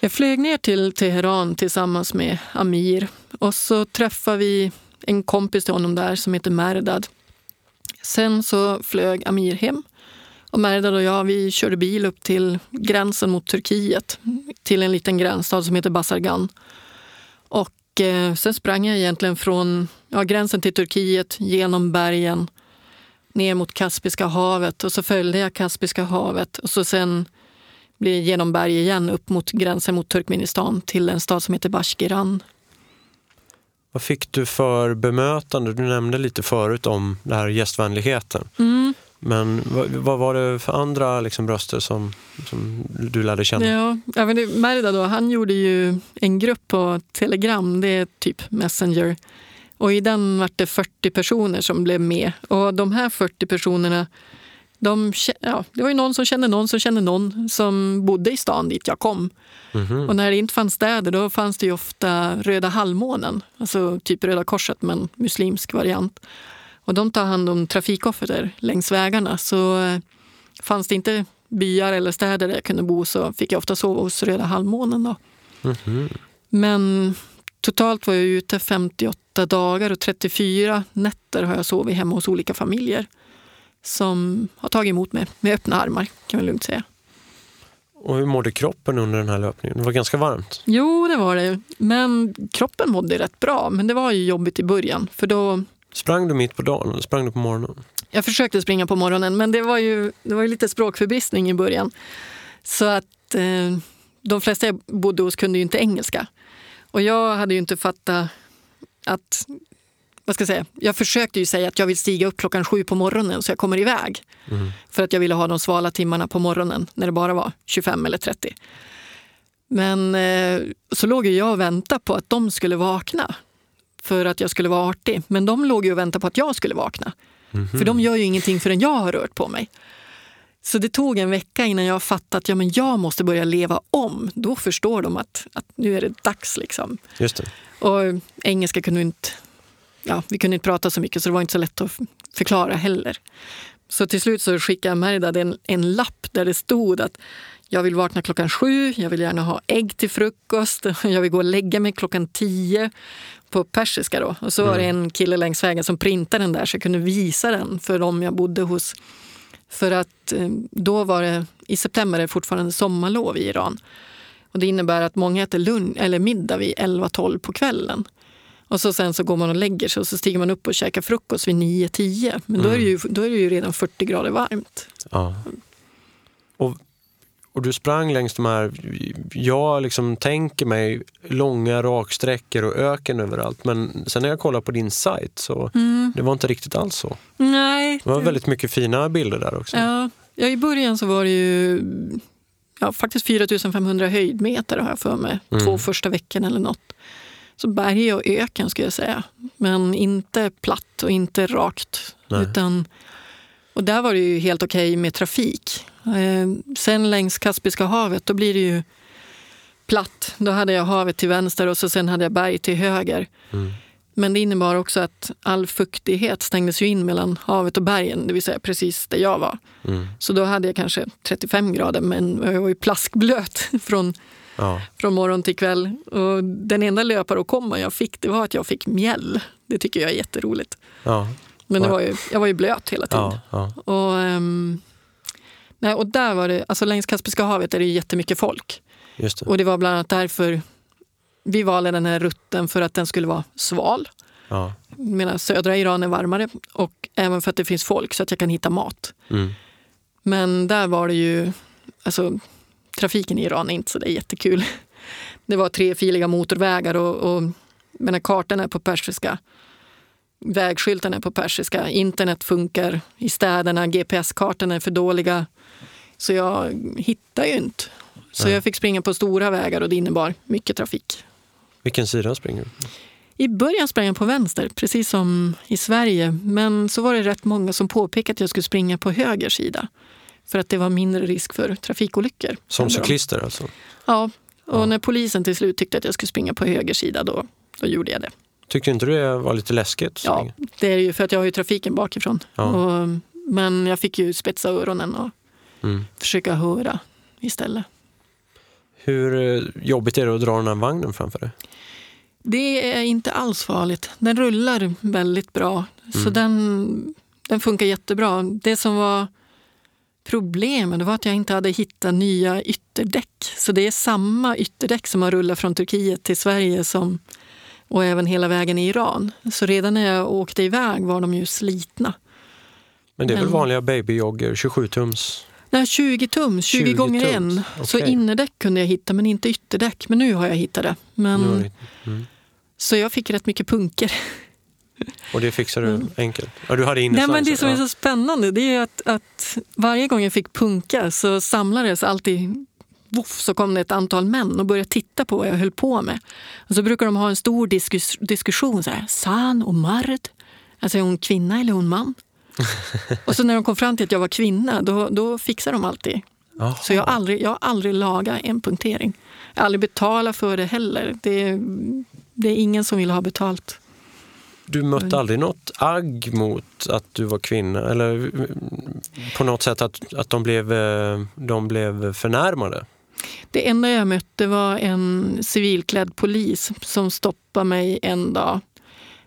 Jag flög ner till Teheran tillsammans med Amir och så träffade vi en kompis till honom där som heter Merdad. Sen så flög Amir hem och Merdad och jag vi körde bil upp till gränsen mot Turkiet till en liten gränsstad som heter Basargan. Och eh, sen sprang jag egentligen från ja, gränsen till Turkiet genom bergen ner mot Kaspiska havet och så följde jag Kaspiska havet och så sen blir genom berg igen upp mot gränsen mot Turkmenistan till en stad som heter Bashkiran. vad fick du för bemötande? Du nämnde lite förut om den här gästvänligheten. Mm. Men vad, vad var det för andra liksom, röster som, som du lärde känna? Ja, ja, men det, Merda då, han gjorde ju en grupp på Telegram, det är typ Messenger. Och i den var det 40 personer som blev med. Och de här 40 personerna, de, ja, det var ju någon som kände någon som kände någon som bodde i stan dit jag kom. Mhm. Och när det inte fanns städer då fanns det ju ofta Röda halvmånen, alltså typ Röda korset men muslimsk variant. Och de tar hand om trafikoffer längs vägarna. Så eh, fanns det inte byar eller städer där jag kunde bo så fick jag ofta sova hos Röda halvmånen. Då. Mhm. Men totalt var jag ute 58 dagar och 34 nätter har jag sovit hemma hos olika familjer som har tagit emot mig med öppna armar kan man lugnt säga. Och hur mådde kroppen under den här löpningen? Det var ganska varmt. Jo, det var det. Men kroppen mådde rätt bra. Men det var ju jobbigt i början. För då, Sprang du mitt på dagen eller sprang du på morgonen? jag försökte springa på morgonen, men det var ju, det var ju lite språkförbistring i början. Så att eh, de flesta jag bodde hos kunde ju inte engelska. Och jag hade ju inte fattat att... Vad ska jag säga? Jag försökte ju säga att jag vill stiga upp klockan sju på morgonen så jag kommer iväg. För att jag ville ha de svala timmarna på morgonen när det bara var 25 eller 30. Men eh, så låg ju jag och väntade på att de skulle vakna för att jag skulle vara artig. Men de låg ju och väntade på att jag skulle vakna. För de gör ju ingenting förrän jag har rört på mig. Så det tog en vecka innan jag fattade att ja, men jag måste börja leva om. Då förstår de att, att nu är det dags. Liksom. Just det. Och engelska kunde vi inte, ja, vi kunde inte prata så mycket så det var inte så lätt att förklara heller. Så till slut så skickade Merdad en, en lapp där det stod att jag vill vakna klockan sju, jag vill gärna ha ägg till frukost, jag vill gå och lägga mig klockan tio på persiska. Då. Och så var det en kille längs vägen som printade den där så jag kunde visa den för dem jag bodde hos. För att eh, då var det, i september är det fortfarande sommarlov i Iran. Och det innebär att många äter lunch, eller middag vid 11-12 på kvällen. Och så sen så går man och lägger sig och så stiger man upp och käkar frukost vid 9-10. Men då, är det ju, då är det ju redan 40 grader varmt. Ja. Och, och du sprang längs de här, jag liksom tänker mig långa raksträckor och öken överallt. Men sen när jag kollar på din sajt så det var inte riktigt alls så. Nej. Det var väldigt mycket fina bilder där också. Ja, ja, I början så var det ju ja, faktiskt 4500 höjdmeter har jag för mig. Två första veckorna eller något. Så berg och öken skulle jag säga. Men inte platt och inte rakt. Nej. Utan, och där var det ju helt okej med trafik. Eh, sen längs Kaspiska havet då blir det ju platt. Då hade jag havet till vänster och så sen hade jag berg till höger. Men det innebar också att all fuktighet stängdes ju in mellan havet och bergen, det vill säga precis där jag var. Mm. Så då hade jag kanske 35 grader, men jag var ju plaskblöt från, Ja. från morgon till kväll. Och den enda löparåkomman jag fick, det var att jag fick mjäll. Det tycker jag är jätteroligt. Ja. Men det var ju, jag var ju blöt hela tiden. Ja. Och, ehm, nej, och där var det, alltså längs Kaspiska havet är det jättemycket folk. Just det. Och det var bland annat därför vi valde den här rutten för att den skulle vara sval. Ja. Medan södra Iran är varmare och även för att det finns folk så att jag kan hitta mat. Mm. Men där var det ju, alltså trafiken i Iran är inte så där jättekul. Det var trefiliga motorvägar och, och menar, kartan är på persiska. Vägskyltarna är på persiska. Internet funkar i städerna. GPS-kartorna är för dåliga. Så jag hittar ju inte. Så Nej. jag fick springa på stora vägar och det innebar mycket trafik. Vilken sida springer du? I början sprang jag på vänster, precis som i Sverige. Men så var det rätt många som påpekade att jag skulle springa på höger sida. För att det var mindre risk för trafikolyckor. Som cyklister alltså? Ja, och Ja. när polisen till slut tyckte att jag skulle springa på höger sida då, då gjorde jag det. Tyckte inte du det var lite läskigt? Ja, det är ju för att jag har ju trafiken bakifrån. Ja. Och, men jag fick ju spetsa öronen och Mm. försöka höra istället. Hur eh, jobbigt är det att dra den här vagnen framför dig? Det är inte alls farligt. Den rullar väldigt bra. Så Mm. den, den funkar jättebra. Det som var problemet var att jag inte hade hittat nya ytterdäck. Så det är samma ytterdäck som har rullat från Turkiet till Sverige som, och även hela vägen i Iran. Så redan när jag åkte iväg var de ju slitna. Men det är väl vanliga babyjogger, 27 tums? Nej, 20 tum, 20, 20 gånger tums, en. Så okej. innerdäck kunde jag hitta men inte ytterdäck. Men nu har jag hittat det. Men, Mm. Så jag fick rätt mycket punker. Och det fixar du enkelt? Ja, du hade Mm. Nej, men det som är så spännande det är att, att varje gång jag fick punka så samlades alltid Voff, så kom det ett antal män och började titta på vad jag höll på med. Och så brukar de ha en stor diskus, diskussion. Så här, San och Mard. Alltså är hon kvinna eller är hon man? Och så när de kom fram till att jag var kvinna, då, då fixar de alltid. Jaha. Så jag har aldrig, jag har aldrig lagat en punktering. Jag har aldrig betalat för det heller. Det, det är ingen som vill ha betalt. du mötte aldrig något agg mot att du var kvinna? Eller mm, på något sätt att, att de, blev, eh, de blev förnärmade? Det enda jag mötte var en civilklädd polis som stoppade mig en dag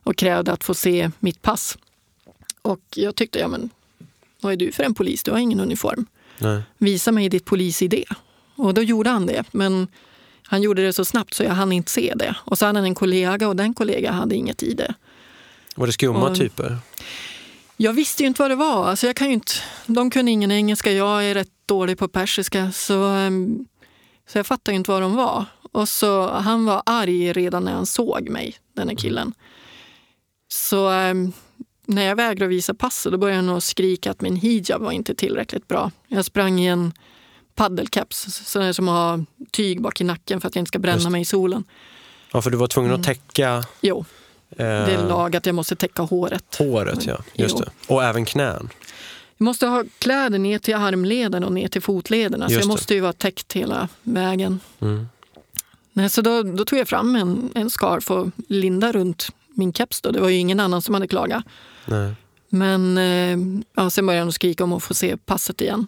och krävde att få se mitt pass. Och jag tyckte, ja men vad är du för en polis? Du har ingen uniform. Nej. Visa mig ditt polis-ID. Och då gjorde han det. Men han gjorde det så snabbt så jag hann inte se det. Och så hade han en kollega och den kollega hade inget ID. Var det skumma Och- typer? Jag visste ju inte vad det var. Alltså jag kan ju inte, de kunde ingen engelska, jag är rätt dålig på persiska. Så, ehm, så jag fattade ju inte vad de var. Och så, han var arg redan när han såg mig, den här killen. Så ehm, när jag vägrade visa passet då började han nog skrika att min hijab var inte tillräckligt bra. Jag sprang i en paddelcaps, sån som har tyg bak i nacken för att jag inte ska bränna Just mig i solen. Ja, för du var tvungen att täcka Jo, eh, det är lag att jag måste täcka håret. håret. Ja. Just Jo. det. Och även knän. Jag måste ha kläder ner till armleden och ner till fotlederna. Så Just jag det. måste ju vara täckt hela vägen. Mm. Nej, så då, då tog jag fram en, en scarf och linda runt min keps. Då. Det var ju ingen annan som hade klagat. Nej. Men eh, ja, sen började de skrika om att få se passet igen.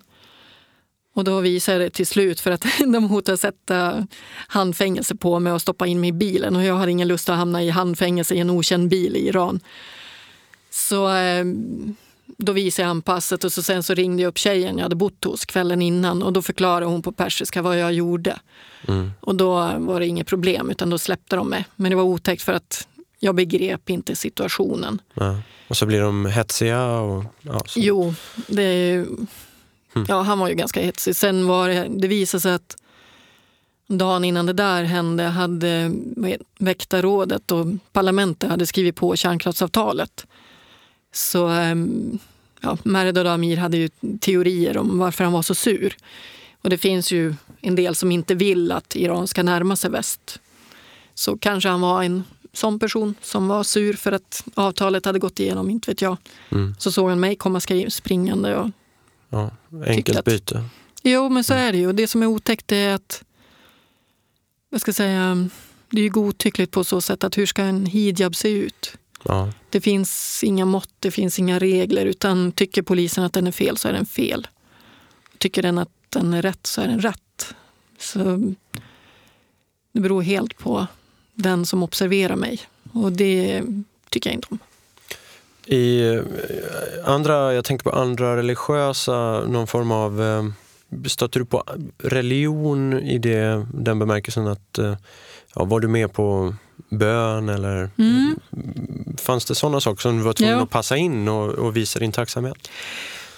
Och då visade jag det till slut för att de hotade sätta handfängelse på mig och stoppa in mig i bilen. Och jag hade ingen lust att hamna i handfängelse i en okänd bil i Iran. Så eh, då visade jag han passet och så sen så ringde jag upp tjejen jag hade bott hos kvällen innan och då förklarade hon på persiska vad jag gjorde. Mm. Och då var det inget problem utan då släppte de mig. Men det var otäckt för att jag begrep inte situationen. Ja. Och så blir de hetsiga. Och, ja, så. Jo, det ju... Ja, han var ju ganska hetsig. Sen var det, det visade sig att dagen innan det där hände hade väktarrådet och parlamentet hade skrivit på kärnkraftsavtalet. Så ehm, ja, Merdad Amir hade ju teorier om varför han var så sur. Och det finns ju en del som inte vill att Iran ska närma sig väst. Så kanske han var en sån person som var sur för att avtalet hade gått igenom, inte vet jag. Mm. Så såg han mig komma springande. Och... Ja, enkelt att- byte. Jo, men så är det ju. Och det som är otäckt är att... Jag ska säga, det är ju godtyckligt på så sätt att hur ska en hijab se ut? Ja. Det finns inga mått, det finns inga regler. Utan tycker polisen att den är fel så är den fel. Tycker den att den är rätt så är den rätt. Så det beror helt på den som observerar mig. Och det tycker jag inte om. I eh, andra, jag tänker på andra religiösa, någon form av... eh, Stöter du på religion i det, den bemärkelsen att eh, ja, var du med på bön eller Mm. fanns det sådana saker som du var tvungen Ja. att passa in och, och visa din tacksamhet?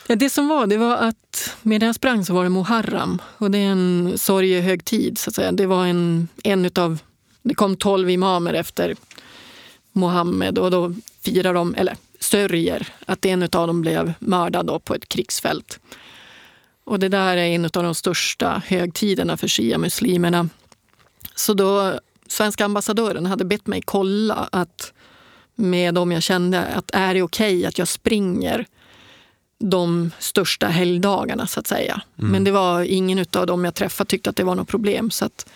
Ja, det som var, det var att medan jag sprang så var det Muharram. Och det är en sorgehögtid, så att säga. Det var en, en utav, det kom tolv imamer efter Mohammed och då firar de, eller sörjer, att en utav dem blev mördad då på ett krigsfält. Och det där är en av de största högtiderna för shia-muslimerna. Så då, svenska ambassadören hade bett mig kolla att med dem jag kände, att är det okej att jag springer de största helgdagarna så att säga. Men det var ingen av dem jag träffade tyckte att det var något problem. Så, att,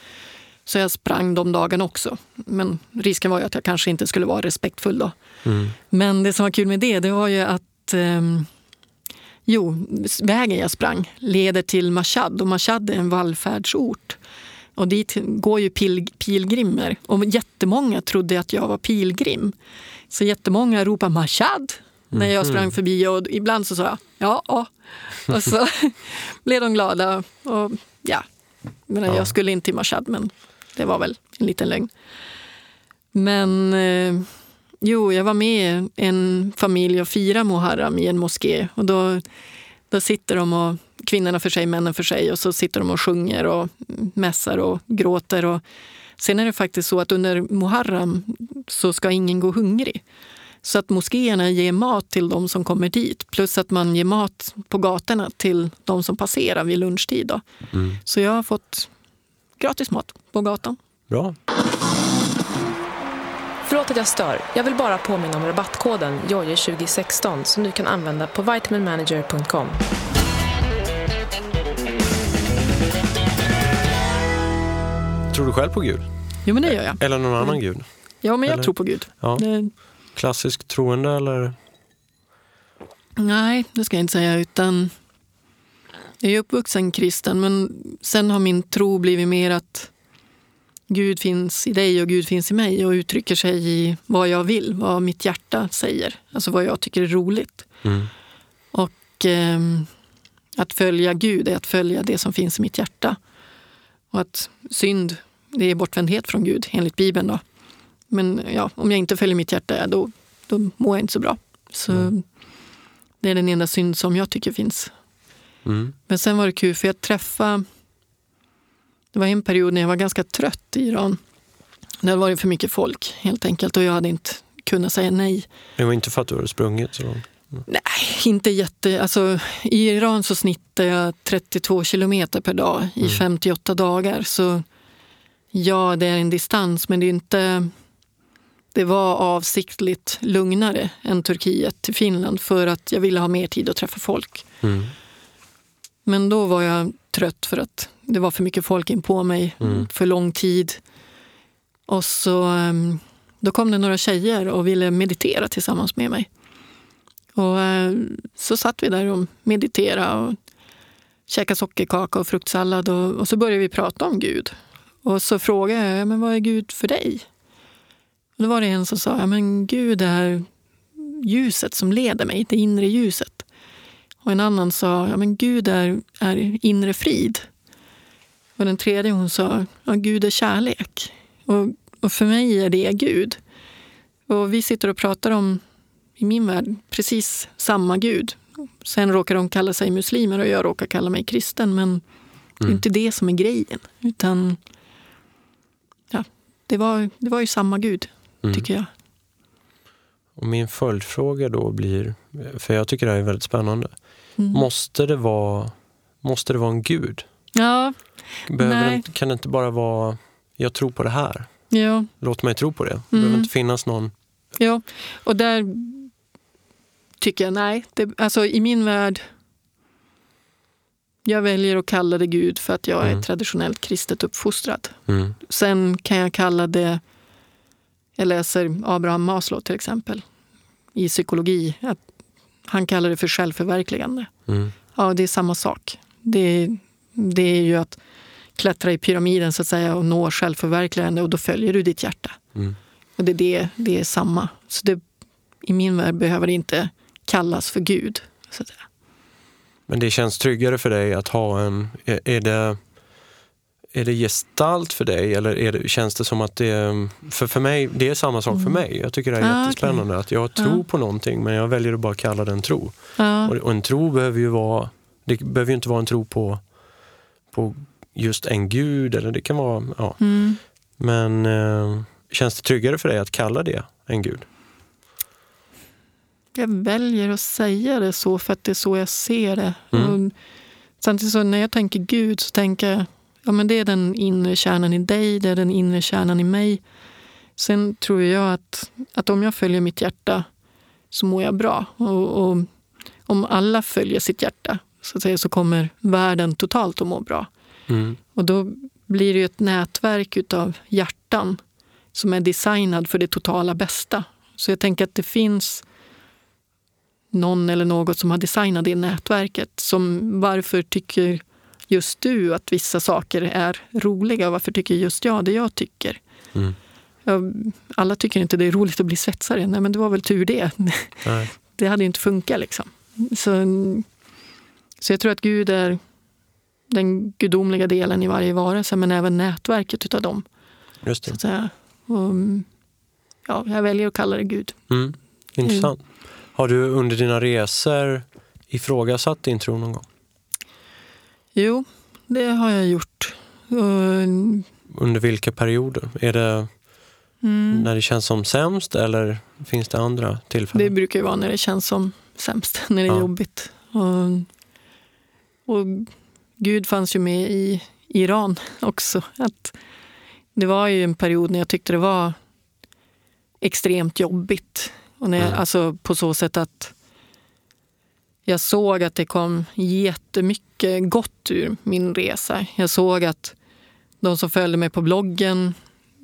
så jag sprang de dagarna också. Men risken var ju att jag kanske inte skulle vara respektfull då. Mm. Men det som var kul med det, det var ju att ehm, jo, vägen jag sprang leder till Mashhad och Mashhad är en vallfärdsort. Och dit går ju pil, pilgrimer. Och jättemånga trodde att jag var pilgrim. Så jättemånga ropade Mashhad när jag sprang förbi och ibland så sa jag ja, ja. Och så blev de glada. Och ja, men Ja. jag skulle inte till Mashhad men det var väl en liten lögn. Men eh, jo, jag var med en familj och firade Muharram i en moské. Och då, då sitter de och kvinnorna för sig, männen för sig och så sitter de och sjunger och mässar och gråter. Och sen är det faktiskt så att under Muharram så ska ingen gå hungrig. Så att moskéerna ger mat till de som kommer dit plus att man ger mat på gatorna till de som passerar vid lunchtid. Mm. Så jag har fått gratis mat på gatan. Bra. Förlåt att jag stör. Jag vill bara påminna om rabattkoden JOJE2016 som du kan använda på vitaminmanager.com. Tror du själv på Gud? Jo, men det gör jag. Eller någon annan gud? Ja, men jag Eller? tror på Gud. Ja. Det, klassisk troende eller? Nej, det ska jag inte säga. utan Jag är uppvuxen kristen, men sen har min tro blivit mer att Gud finns i dig och Gud finns i mig och uttrycker sig i vad jag vill, vad mitt hjärta säger. Alltså vad jag tycker är roligt. Mm. Och eh, att följa Gud är att följa det som finns i mitt hjärta. Och att synd, det är bortvändhet från Gud, enligt Bibeln. Då. Men ja, om jag inte följer mitt hjärta, då, då mår jag inte så bra. Så Mm. det är den enda synd som jag tycker finns. Mm. Men sen var det kul, för jag träffade... Det var en period när jag var ganska trött i Iran. Det hade varit för mycket folk, helt enkelt. Och jag hade inte kunnat säga nej. Det var inte för att du hade sprungit så långt? Nej, inte jätte... Alltså, I Iran så snittar jag 32 kilometer per dag i 58 dagar. Så ja, det är en distans, men det är inte... Det var avsiktligt lugnare än Turkiet till Finland för att jag ville ha mer tid att träffa folk. Mm. Men då var jag trött för att det var för mycket folk in på mig, Mm. för lång tid. Och så ehm, då kom det några tjejer och ville meditera tillsammans med mig. Och eh, så satt vi där och mediterade och käkade sockerkaka och fruktsallad och, och så började vi prata om Gud. Och så frågade jag, "Ja, men vad är Gud för dig? Och då var det en som sa, men Gud är ljuset som leder mig, det inre ljuset. Och en annan sa, ja men Gud är, är inre frid. Och den tredje hon sa, ja Gud är kärlek. Och, och för mig är det Gud. Och vi sitter och pratar om, i min värld, precis samma Gud. Sen råkar de kalla sig muslimer och jag råkar kalla mig kristen. Men det är inte det som är grejen. Utan ja, det, var, det var ju samma Gud, Mm. tycker jag. Och min följdfråga då blir, för jag tycker det här är väldigt spännande. Mm. Måste, det vara, måste det vara en gud? Ja, Behöver det, kan det inte bara vara, jag tror på det här. ja, Låt mig tro på det. Det behöver Mm. inte finnas någon... Ja, och där tycker jag nej. Det, alltså i min värld, jag väljer att kalla det Gud för att jag är Mm. traditionellt kristet uppfostrad. Mm. Sen kan jag kalla det, jag läser Abraham Maslow till exempel i psykologi, att han kallar det för självförverkligande. Mm. Ja, det är samma sak. Det, det är ju att klättra i pyramiden så att säga och nå självförverkligande och då följer du ditt hjärta. Mm. Och det, är det, det är samma. Så det, I min värld behöver det inte kallas för Gud. Så att säga. Men det känns tryggare för dig att ha en... Är det, är det gestalt för dig eller är det, känns det som att det är... För, för mig, det är samma sak för mig. Jag tycker det är Mm. Ah, jättespännande att jag tror Ja. på någonting men jag väljer att bara kalla den tro. Ja, Och, och en tro behöver ju vara... Det behöver ju inte vara en tro på, på just en gud eller det kan vara... Ja. mm. Men eh, känns det tryggare för dig att kalla det en gud? Jag väljer att säga det så för att det är så jag ser det. Mm. Och samtidigt så när jag tänker Gud så tänker jag ja, men det är den inre kärnan i dig, det är den inre kärnan i mig. Sen tror jag att, att om jag följer mitt hjärta så mår jag bra. Och, och om alla följer sitt hjärta så, att säga, så kommer världen totalt att må bra. Mm. Och då blir det ett nätverk utav hjärtan som är designad för det totala bästa. Så jag tänker att det finns någon eller något som har designat det nätverket. Som varför tycker just du att vissa saker är roliga? Varför tycker just jag det jag tycker? Mm. Alla tycker inte det är roligt att bli svetsare. Nej, men det var väl tur det. Nej. Det hade ju inte funkat. Liksom. Så, så jag tror att Gud är den gudomliga delen i varje varelse, men även nätverket utav dem. Just Så det. att säga. Och, ja, jag väljer att kalla det Gud. Mm. Intressant. Har du under dina resor ifrågasatt din tro någon gång? Jo, det har jag gjort. Under vilka perioder? Är det mm, när det känns som sämst eller finns det andra det tillfällen? brukar ju vara när det känns som sämst, när det är Ja. jobbigt. Och, och Gud fanns ju med i Iran också. Att det var ju en period när jag tyckte det var extremt jobbigt. Och när jag, Mm. Alltså på så sätt att jag såg att det kom jättemycket gott ur min resa. Jag såg att de som följde mig på bloggen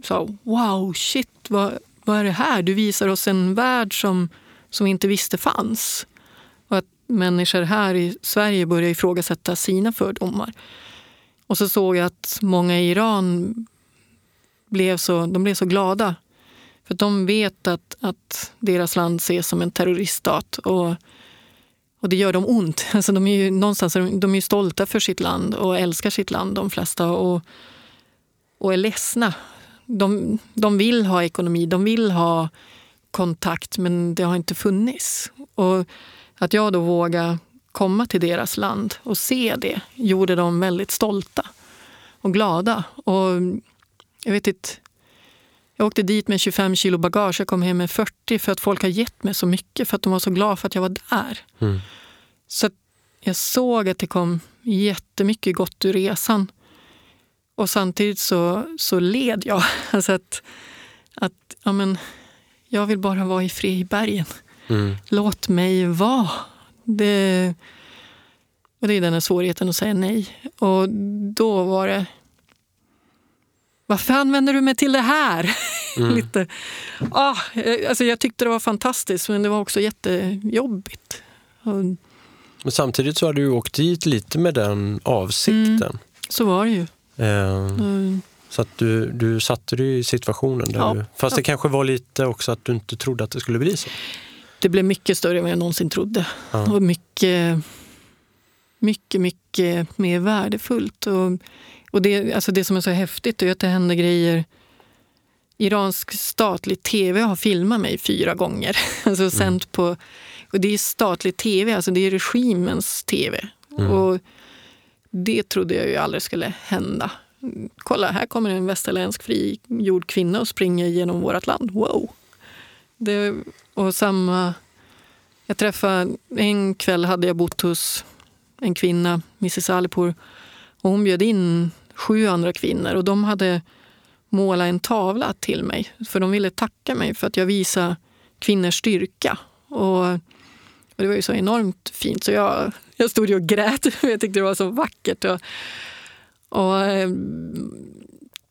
sa wow, shit, vad, vad är det här? Du visar oss en värld som, som vi inte visste fanns. Och att människor här i Sverige börjar ifrågasätta sina fördomar. Och så såg jag att många i Iran blev så, de blev så glada. För de vet att, att deras land ses som en terroriststat. Och, och det gör dem ont. Alltså de är ju, någonstans de är stolta för sitt land och älskar sitt land, de flesta. Och, och är ledsna. De, de vill ha ekonomi, de vill ha kontakt, men det har inte funnits. Och att jag då vågade komma till deras land och se det gjorde dem väldigt stolta och glada. Och jag vet inte, jag åkte dit med 25 kilo bagage, jag kom hem med 40 för att folk har gett mig så mycket för att de var så glada för att jag var där. Mm. Så jag såg att det kom jättemycket gott ur resan. Och samtidigt så, så led jag. Alltså att, att ja men, jag vill bara vara i fred i bergen. Mm. Låt mig vara. Det, och det är den här svårigheten att säga nej. Och då var det... Varför använder du mig till det här? Mm. Lite, ah, alltså jag tyckte det var fantastiskt, men det var också jättejobbigt. Men samtidigt så har du åkt dit lite med den avsikten. Mm, så var det ju. Eh, mm. Så att du, du satte dig i situationen. Där ja, du, fast ja. det kanske var lite också att du inte trodde att det skulle bli så. Det blev mycket större än vad jag någonsin trodde. Ja. Och mycket, mycket, mycket mer värdefullt. Och, och det, alltså det som är så häftigt är att det händer grejer Iransk statlig tv har filmat mig fyra gånger. Alltså mm. på, och det är statlig tv, alltså det är regimens tv. Mm. Och det trodde jag ju aldrig skulle hända. Kolla, här kommer en västerländsk frigjord kvinna och springer genom vårt land. Wow! Det, och samma... Jag träffade... En kväll hade jag bott hos en kvinna, Mrs Alipur. Och hon bjöd in sju andra kvinnor och de hade målat en tavla till mig. För de ville tacka mig för att jag visade kvinnors styrka. Och, och det var ju så enormt fint så jag, jag stod och grät. Jag tyckte det var så vackert. Och, och eh,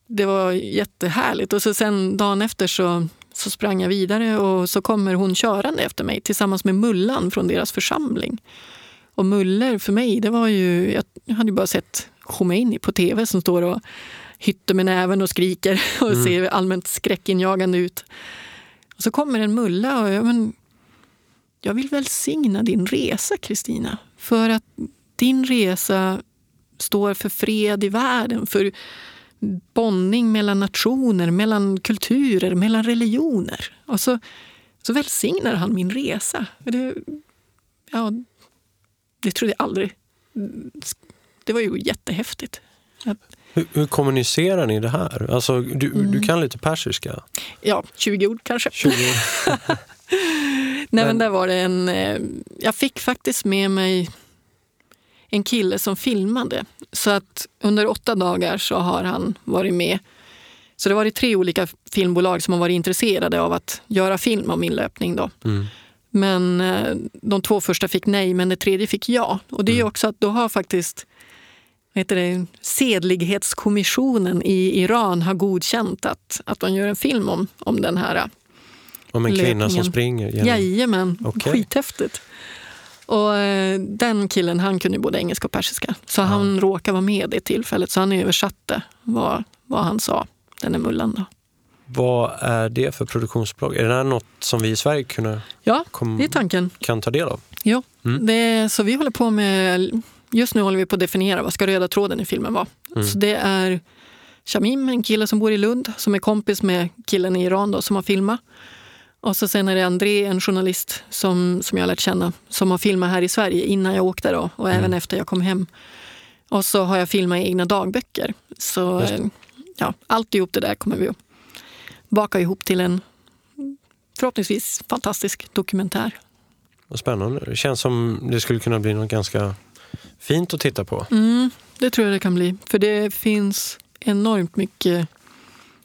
det var jättehärligt. Och så sen dagen efter så så sprang jag vidare och så kommer hon körande efter mig tillsammans med Mullan från deras församling. Och Muller för mig, det var ju, jag hade ju bara sett Khomeini på tv som står och hytter med näven och skriker och mm. ser allmänt skräckinjagande ut. Och så kommer en mulla och jag, men, jag vill välsigna din resa Kristina. För att din resa står för fred i världen, för bondning mellan nationer, mellan kulturer, mellan religioner. Och så, så välsignar han min resa. Det, ja, det trodde jag aldrig. Det var ju jättehäftigt. Hur, hur kommunicerar ni det här? Alltså, du, mm. du kan lite persiska? Ja, 20 ord kanske. 20 ord. Nej, men där var det en... Eh, jag fick faktiskt med mig en kille som filmade. Så att under åtta dagar så har han varit med. Så det har varit tre olika filmbolag som har varit intresserade av att göra film om min löpning. Då. Mm. Men eh, de två första fick nej, men det tredje fick ja. Och det är mm. också att då har faktiskt heter det, sedlighetskommissionen i Iran har godkänt att, att de gör en film om, om den här Om en löpningen. kvinna som springer? Genom... Jajamän, okay. skithäftigt. Och eh, den killen han kunde både engelska och persiska. Så ja. han råkade vara med det tillfället. Så han översatte vad, vad han sa, den är mullan. Då. Vad är det för produktionsbolag? Är det här något som vi i Sverige kunna, ja, det är tanken. kan ta del av? Ja, mm. det, så vi håller på med... Just nu håller vi på att definiera vad ska röda tråden i filmen vara. Mm. Så det är Shamim, en kille som bor i Lund, som är kompis med killen i Iran då, som har filmat. Och så sen är det André, en journalist som, som jag lärt känna, som har filmat här i Sverige innan jag åkte då, och mm. även efter jag kom hem. Och så har jag filmat egna dagböcker. Så ja, alltihop det där kommer vi att baka ihop till en förhoppningsvis fantastisk dokumentär. Vad spännande. Det känns som det skulle kunna bli något ganska fint att titta på. Mm, det tror jag det kan bli. För det finns enormt mycket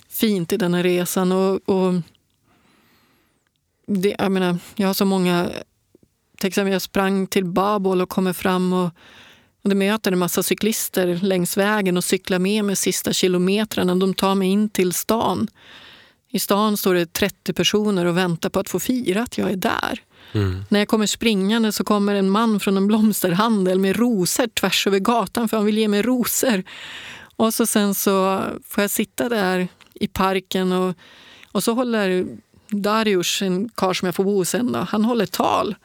fint i den här resan. och, och det, jag, menar, jag har så många... Till exempel jag sprang till Babol och kommer fram och, och det möter en massa cyklister längs vägen och cyklar med mig sista kilometrarna. De tar mig in till stan. I stan står det 30 personer och väntar på att få fira att jag är där. Mm. När jag kommer springande så kommer en man från en blomsterhandel med rosor tvärs över gatan för han vill ge mig rosor. Och så sen så får jag sitta där i parken och, och så håller Darius, en karl som jag får bo sen, då, han håller tal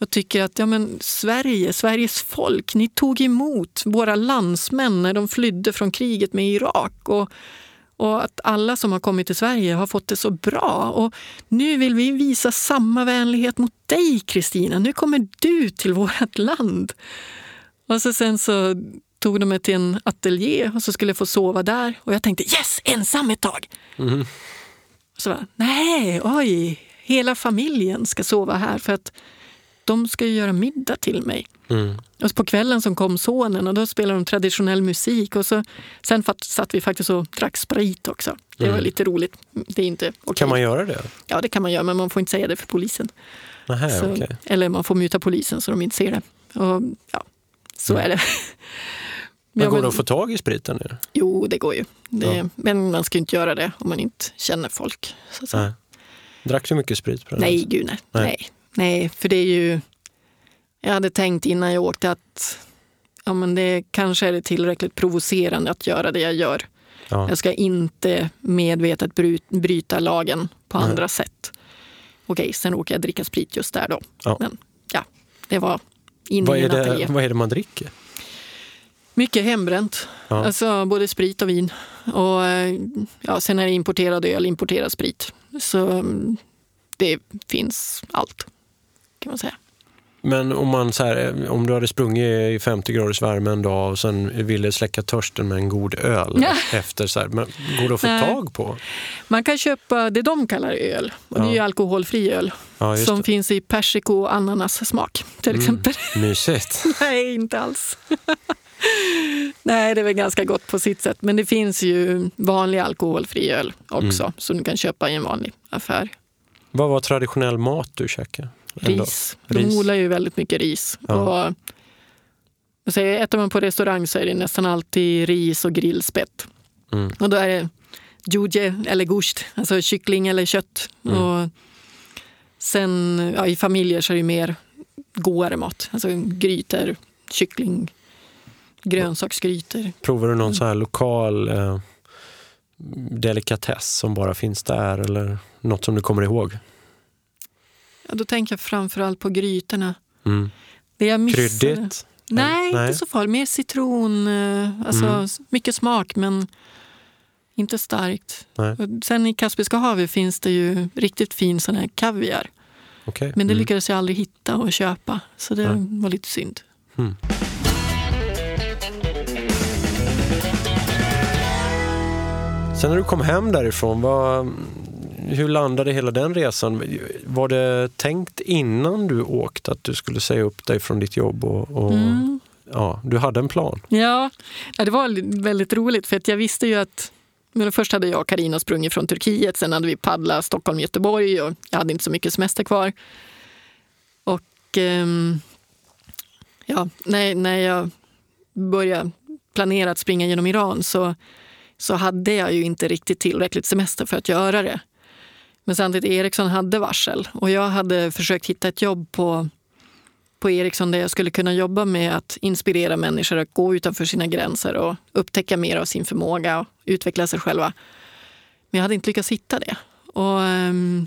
och tycker att ja, men Sverige, Sveriges folk, ni tog emot våra landsmän när de flydde från kriget med Irak. Och, och att alla som har kommit till Sverige har fått det så bra. Och nu vill vi visa samma vänlighet mot dig, Kristina. Nu kommer du till vårt land. Och så sen så tog de mig till en ateljé och så skulle jag få sova där. Och jag tänkte yes, ensam ett tag. Mm. Så bara, nej, oj, hela familjen ska sova här för att de ska ju göra middag till mig. Mm. Och så på kvällen som kom sonen och då spelade de traditionell musik. Och så, sen satt vi faktiskt och drack sprit också. Det var Mm. lite roligt. Det är inte okej. Kan man göra det? Ja, det kan man göra, men man får inte säga det för polisen. Nähä, så, okej. Eller man får muta polisen så de inte ser det. Och, ja, så Mm. är det. Men går det att få tag i spriten nu? Jo, det går ju. Det, Ja. Men man ska inte göra det om man inte känner folk. Så. Nej. Drack du mycket sprit på den? Nej, gud nej. Nej. nej. Nej, för det är ju... Jag hade tänkt innan jag åkte att ja, men det kanske är det tillräckligt provocerande att göra det jag gör. Ja. Jag ska inte medvetet bry- bryta lagen på Nej. andra sätt. Okej, sen råkade jag dricka sprit just där då. Ja. Men ja, det var in Vad, i är det, ateljé. vad är det man dricker? Mycket hembränt. Ja. Alltså både sprit och vin. Och ja, sen är det importerad öl, importerad sprit. Så mm, det finns allt, kan man säga. Men om, man, så här, om du hade sprungit i 50 graders värme en dag och sen ville släcka törsten med en god öl Ja. efter, så här, men går det att få Nej. tag på? Man kan köpa det de kallar öl. Och Det är Ja. ju alkoholfri öl Ja, som det. finns i persiko och ananassmak till Mm. exempel. Mysigt. Nej, inte alls. Nej, det är väl ganska gott på sitt sätt. Men det finns ju vanlig alkoholfri öl också Mm. som du kan köpa i en vanlig affär. Vad var traditionell mat du käkade? Dag? Ris. De Ris. odlar ju väldigt mycket ris. Ja. Och, säger, äter man på restaurang så är det nästan alltid ris och grillspett. Mm. Och då är det juje eller gusht, alltså kyckling eller kött. Mm. Och sen ja, i familjer så är det mer godare mat. Alltså grytor, kyckling, grönsaksgrytor. Provar du någon Mm. så här lokal eh, delikatess som bara finns där eller något som du kommer ihåg? Ja, då tänker jag framförallt på grytorna. Mm. Det jag missade- Kryddigt? Nej, Nej. inte så farligt. Mer citron. eh, Alltså, Mm. Mycket smak, men inte starkt. Nej. Sen i Kaspiska havet finns det ju riktigt fin sån här kaviar. Okej. Men det Mm. lyckades jag aldrig hitta och köpa, så det Nej. var lite synd. Mm. Sen när du kom hem därifrån, vad, hur landade hela den resan? Var det tänkt innan du åkte att du skulle säga upp dig från ditt jobb? Och, och Mm. ja, du hade en plan? Ja, det var väldigt roligt för att jag visste ju att men först hade jag och Carina sprungit från Turkiet, sen hade vi paddlat Stockholm-Göteborg och jag hade inte så mycket semester kvar. Och ehm, ja, när, när jag började planera att springa genom Iran så, så hade jag ju inte riktigt tillräckligt semester för att göra det. Men samtidigt, Ericsson hade varsel och jag hade försökt hitta ett jobb på på Ericsson där jag skulle kunna jobba med att inspirera människor att gå utanför sina gränser och upptäcka mer av sin förmåga och utveckla sig själva. Men jag hade inte lyckats hitta det. Och, um,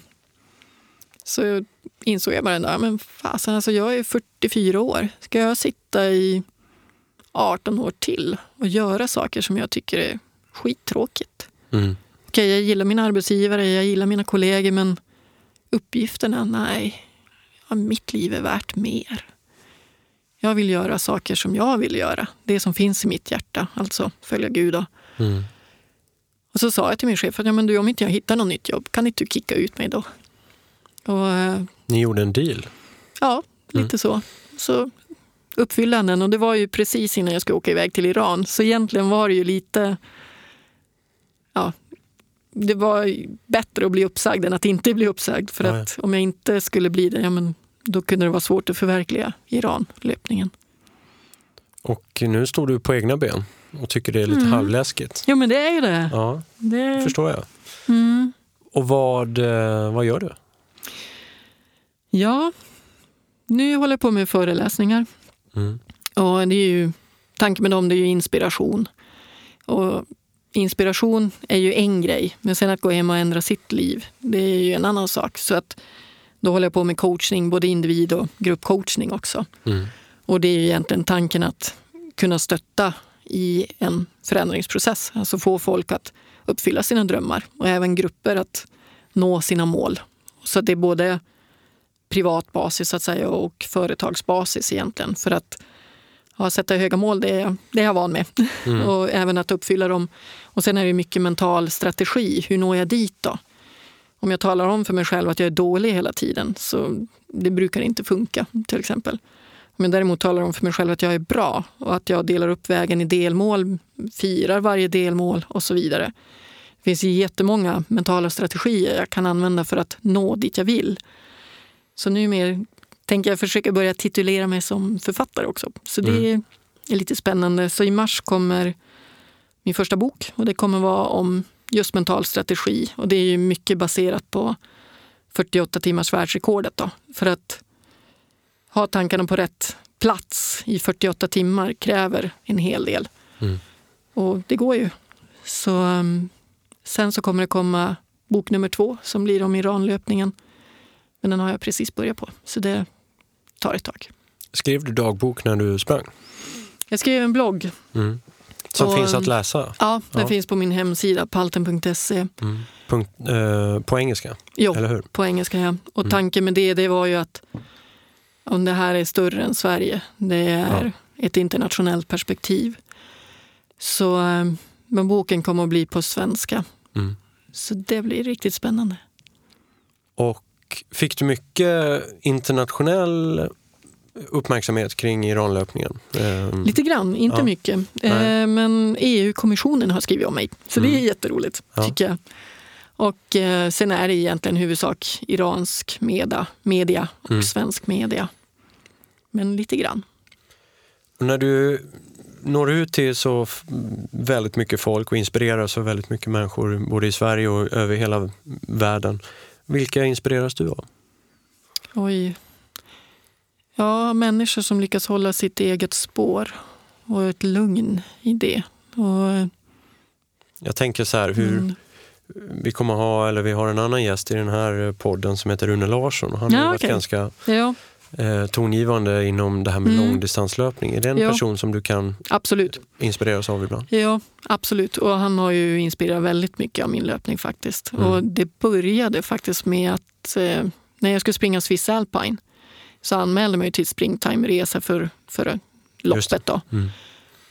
så insåg jag bara en dag, men fasen, alltså jag är 44 år. Ska jag sitta i 18 år till och göra saker som jag tycker är skittråkigt? Mm. Okej, jag gillar min arbetsgivare, jag gillar mina kollegor, men uppgifterna, nej. Ja, mitt liv är värt mer. Jag vill göra saker som jag vill göra. Det som finns i mitt hjärta, alltså följa Gud. Mm. Och så sa jag till min chef att ja, men du, om inte jag hittar något nytt jobb, kan inte du kicka ut mig då? Och eh, Ni gjorde en deal? ja, lite så. Så uppfyllde han den och det var ju precis innan jag skulle åka iväg till Iran. Så egentligen var det ju lite... Ja, det var bättre att bli uppsagd än att inte bli uppsagd. För ja. att om jag inte skulle bli det, ja, men då kunde det vara svårt att förverkliga Iran-löpningen. Och nu står du på egna ben och tycker det är lite Mm. halvläskigt. Jo, men det är ju det. Ja, det förstår jag. mm. Och vad, eh, vad gör du? Ja, nu håller jag på med föreläsningar. Mm. Och det är ju, tanken med dem det är ju inspiration. Och inspiration är ju en grej, men sen att gå hem och ändra sitt liv, det är ju en annan sak. Så att då håller jag på med coachning, både individ och gruppcoachning också. Mm. Och det är ju egentligen tanken att kunna stötta i en förändringsprocess. Alltså få folk att uppfylla sina drömmar och även grupper att nå sina mål. Så det är både privat basis så att säga, och företagsbasis egentligen. För att ja, sätta höga mål, det är, det är jag van med. Mm. och även att uppfylla dem. Och sen är det mycket mental strategi. Hur når jag dit då? Om jag talar om för mig själv att jag är dålig hela tiden, så det brukar inte funka till exempel. Om jag däremot talar om för mig själv att jag är bra och att jag delar upp vägen i delmål, firar varje delmål och så vidare. Det finns jättemånga mentala strategier jag kan använda för att nå dit jag vill. Så nu mer tänker jag försöka börja titulera mig som författare också. Så det är lite spännande. Så i mars kommer min första bok och det kommer vara om just mental strategi. Och det är ju mycket baserat på 48 timmars världsrekordet. Då. För att ha tankarna på rätt plats i 48 timmar kräver en hel del. Mm. Och det går ju. Så, um, sen så kommer det komma bok nummer två som blir om Iranlöpningen. Men den har jag precis börjat på, så det tar ett tag. Skrev du dagbok när du sprang? Jag skrev en blogg. Mm. Som Och, finns att läsa? Ja, den Ja. finns på min hemsida, palten.se. Mm. Punkt, eh, på engelska, Jo, eller hur? på engelska ja. Och Mm. tanken med det, det var ju att om det här är större än Sverige, det är Ja. ett internationellt perspektiv. Så eh, men boken kommer att bli på svenska. Mm. Så det blir riktigt spännande. Och fick du mycket internationell uppmärksamhet kring Iranlöpningen? Eh, Lite grann, inte Ja. mycket. Nej. Eh, men EU-kommissionen har skrivit om mig, så det är Mm. jätteroligt Ja. tycker jag. Och eh, sen är det egentligen huvudsak iransk media, media och Mm. svensk media. Men lite grann. När du når ut till så väldigt mycket folk och inspirerar så väldigt mycket människor både i Sverige och över hela världen. Vilka inspireras du av? Oj. Ja, människor som lyckas hålla sitt eget spår och ett lugn i det. Och, Jag tänker så här, hur mm, vi kommer ha, eller vi har en annan gäst i den här podden som heter Rune Larsson. Han har Ja, ju varit okej. ganska ja, eh, tongivande inom det här med Mm. långdistanslöpning. Är det en Ja. person som du kan absolut. inspireras av ibland? Ja, absolut. Och han har ju inspirerat väldigt mycket av min löpning faktiskt. Mm. Och det började faktiskt med att eh, när jag skulle springa Swiss Alpine så anmälde mig till springtime-resa för, för loppet. Då. Mm.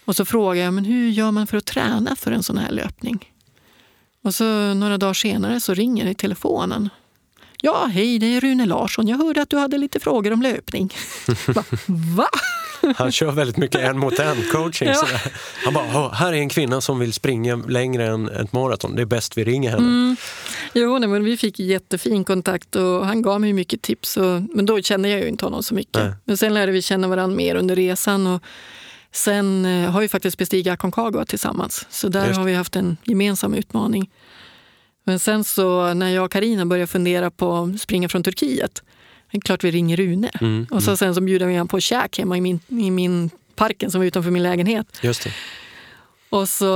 Och så frågade jag, men hur gör man för att träna för en sån här löpning? Och så några dagar senare så ringer det i telefonen. Ja, hej, det är Rune Larsson. Jag hörde att du hade lite frågor om löpning. Va? Va? Han kör väldigt mycket en mot en coaching. Ja. Han bara, "Åh, här är en kvinna som vill springa längre än ett maraton. Det är bäst vi ringer henne. Mm. Jo, nej, men vi fick jättefin kontakt och han gav mig mycket tips. Och, men då kände jag ju inte honom så mycket. Nej. Men sen lärde vi känna varandra mer under resan. Och sen eh, har vi faktiskt bestigit Aconcagua tillsammans. Så där Just har vi haft en gemensam utmaning. Men sen så när jag och Karina började fundera på att springa från Turkiet, det är klart vi ringer Rune. Mm, Och så mm. sen så bjuder vi han på käk hemma i min, i min parken som var utanför min lägenhet. Just det. Och så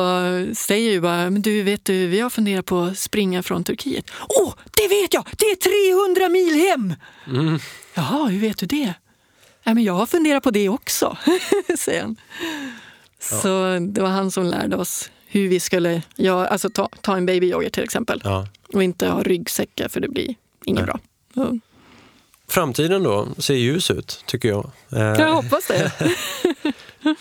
säger ju bara, men du vet du, vi har funderat på att springa från Turkiet. Åh, det vet jag! Det är 300 mil hem! Mm. Jaha, hur vet du det? Nej, men jag har funderat på det också, säger han. Så det var han som lärde oss hur vi skulle ja, alltså ta, ta en babyjogger till exempel Ja. och inte ha ryggsäckar för det blir inget bra. Så, Framtiden då ser ljus ut, tycker jag. Eh, jag hoppas det.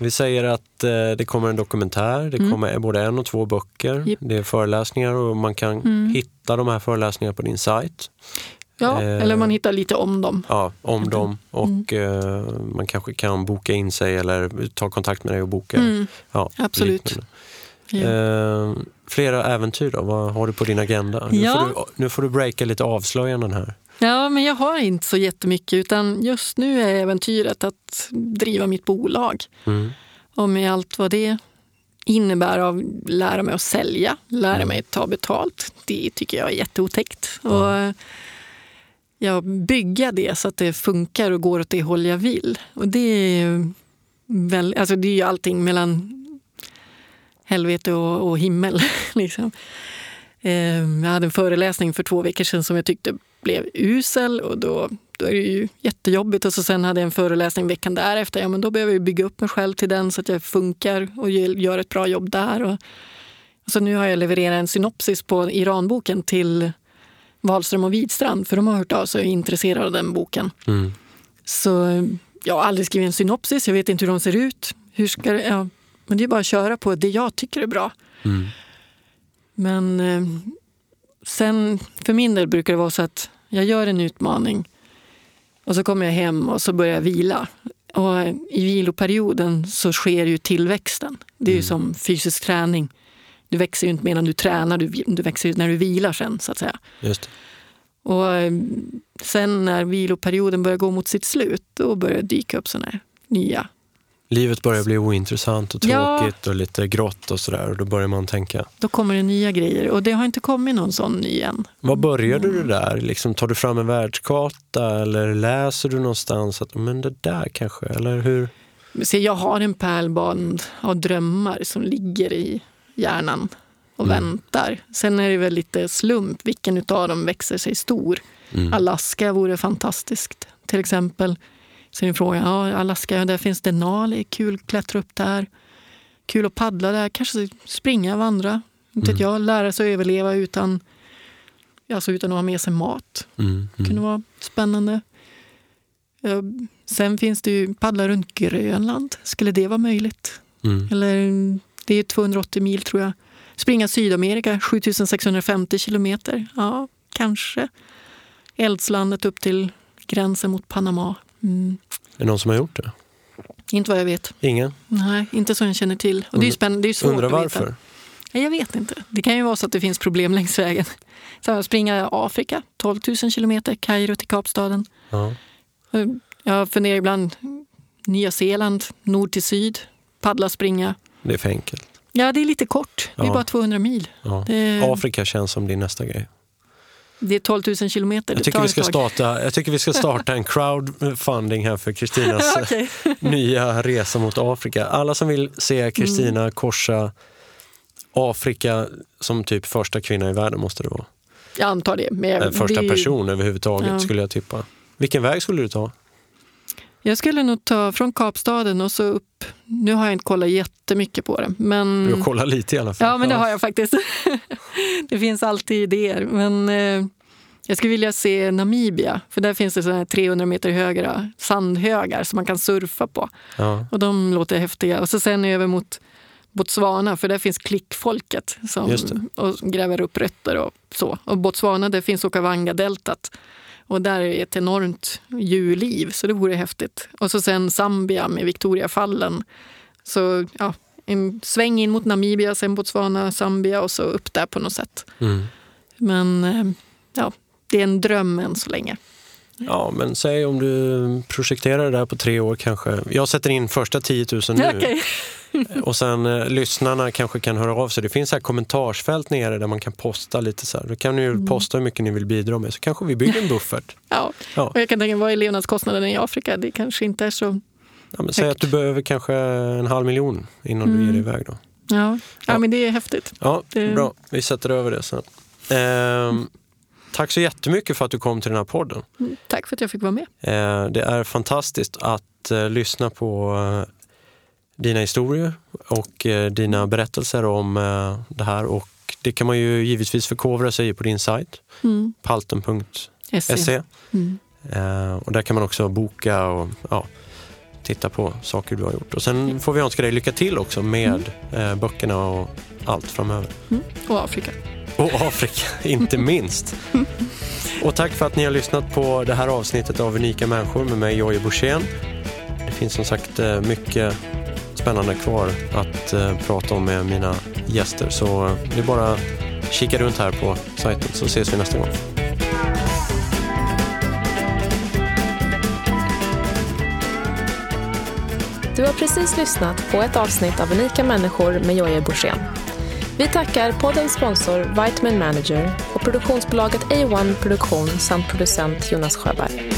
Vi säger att eh, det kommer en dokumentär, det Mm. kommer både en och två böcker. Japp. Det är föreläsningar och man kan Mm. hitta de här föreläsningarna på din sajt. Ja, Eh. eller man hittar lite om dem. Ja, om Okej. dem och Mm. eh, man kanske kan boka in sig eller ta kontakt med dig och boka. Mm, Ja, absolut. ja. Eh, flera äventyr då, vad har du på din agenda? Nu, Ja. får du, nu får du breaka lite avslöjanden här. Ja, men jag har inte så jättemycket utan just nu är äventyret att driva mitt bolag. Mm. Och med allt vad det innebär av lära mig att sälja, lära mig att ta betalt. Det tycker jag är jätteotäckt. Och ja, bygga det så att det funkar och går åt det håll jag vill. Och det är, väl, alltså det är ju allting mellan helvete och, och himmel. liksom. Ehm, jag hade en föreläsning för två veckor sedan som jag tyckte blev usel och då, då är det ju jättejobbigt. Och så sen hade jag en föreläsning veckan därefter. Ja, men då behöver jag bygga upp mig själv till den så att jag funkar och gör ett bra jobb där. Och, så nu har jag levererat en synopsis på Iranboken till Wahlström och Widstrand för de har hört av sig och är intresserade av den boken. Mm. Så jag har aldrig skrivit en synopsis, jag vet inte hur de ser ut. Hur ska det, ja, men det är bara att köra på det jag tycker är bra. Mm. Men eh, sen för min del brukar det vara så att jag gör en utmaning och så kommer jag hem och så börjar jag vila. Och I viloperioden så sker ju tillväxten. Det är ju som fysisk träning. Du växer ju inte medan du tränar, du, du växer ju när du vilar sen så att säga. Just det. Och eh, sen när viloperioden börjar gå mot sitt slut, då börjar det dyka upp sådana här nya. Livet börjar bli ointressant och Ja. tråkigt och lite grått och sådär och då börjar man tänka. Då kommer det nya grejer och det har inte kommit någon sån ny än. Var började Mm. du där? Liksom, tar du fram en världskarta eller läser du någonstans att men det där kanske, eller hur? Så jag har en pärlband av drömmar som ligger i hjärnan och Mm. väntar. Sen är det väl lite slump vilken utav dem växer sig stor. Mm. Alaska vore fantastiskt till exempel. Så är frågan, ja Alaska, där finns Denali, kul att klättra upp där. Kul att paddla där, kanske springa, vandra. Inte Mm. jag, lära sig att överleva utan, alltså utan att ha med sig mat. Mm. Det kunde Mm. vara spännande. Ja, Sen finns det ju paddla runt Grönland. Skulle det vara möjligt? Mm. Eller det är 280 mil tror jag. Springa Sydamerika 7650 kilometer. Ja, kanske. Eldslandet upp till gränsen mot Panama. Mm. Är det någon som har gjort det? Inte vad jag vet. Ingen? Nej, inte så jag känner till. Och det är ju spännande. Det är svårt Undrar att varför? veta. Nej, Jag vet inte. Det kan ju vara så att det finns problem längs vägen. Så att springa Afrika, 12 000 kilometer, Kairo till Kapstaden. Ja. Jag funderar ibland, Nya Zeeland, nord till syd, paddla, springa. Det är för enkelt. Ja, det är lite kort. Det är Ja. bara 200 mil. Ja. Det, Afrika känns som din nästa grej. Det är 12 000 kilometer. Jag tycker, vi ska starta, jag tycker vi ska starta en crowdfunding här för Kristinas okej. nya resa mot Afrika. Alla som vill se Kristina Mm. korsa Afrika som typ första kvinna i världen måste det vara. Jag antar det. Men jag, Eh, Första ju- person överhuvudtaget Ja. skulle jag tippa. Vilken väg skulle du ta? Jag skulle nog ta från Kapstaden och så upp. Nu har jag inte kollat jättemycket på det. Men, Du kollar lite i alla fall. Ja, men det har jag faktiskt. det finns alltid idéer. Men eh, jag skulle vilja se Namibia. För där finns det såna här 300 meter höga sandhögar som man kan surfa på. Ja. Och de låter häftiga. Och så sen över mot Botswana, för där finns klickfolket som och gräver upp rötter och så. Och Botswana, där finns Okavanga-deltat. Och där är ett enormt djurliv, så det vore häftigt. Och så sen Zambia med Victoriafallen. Så ja, en sväng in mot Namibia, sen Botswana, Zambia och så upp där på något sätt. Mm. Men eh, ja, det är en dröm än så länge. ja, men säg om du projekterar det där på tre år kanske. Jag sätter in första 10 000 nu Okej. och sen eh, lyssnarna kanske kan höra av sig. Det finns här kommentarsfält nere där man kan posta lite så här. Då kan ni Mm. posta hur mycket ni vill bidra med så kanske vi bygger en buffert. Ja. Ja. Och jag kan tänka mig, vad är levnadskostnaden i Afrika? Det kanske inte är så... Ja, men säg att du behöver kanske en halv miljon innan du Mm. ger dig iväg. Då. Ja, ja. Ja. men det är häftigt. Ja, Det- bra. Vi sätter över det sen. Ehm, tack så jättemycket för att du kom till den här podden. Mm, Tack för att jag fick vara med. Eh, det är fantastiskt att eh, lyssna på eh, dina historier och eh, dina berättelser om eh, det här. Och det kan man ju givetvis förkovra sig i på din sajt, Mm. palten.se. SE. Mm. Eh, och där kan man också boka och ja, titta på saker du har gjort. Och sen får vi önska dig lycka till också med eh, böckerna och allt framöver. Mm. Och Afrika. Och Afrika, inte minst. Och tack för att ni har lyssnat på det här avsnittet av Unika människor med mig, Jojje Borssén. Det finns som sagt mycket spännande kvar att eh, prata om med mina gäster. Så eh, det är bara att kika runt här på sajten så ses vi nästa gång. Du har precis lyssnat på ett avsnitt av Unika människor med Jojje Borssén. Vi tackar poddens sponsor Vitamin Manager och produktionsbolaget A1 Produktion samt producent Jonas Sjöberg.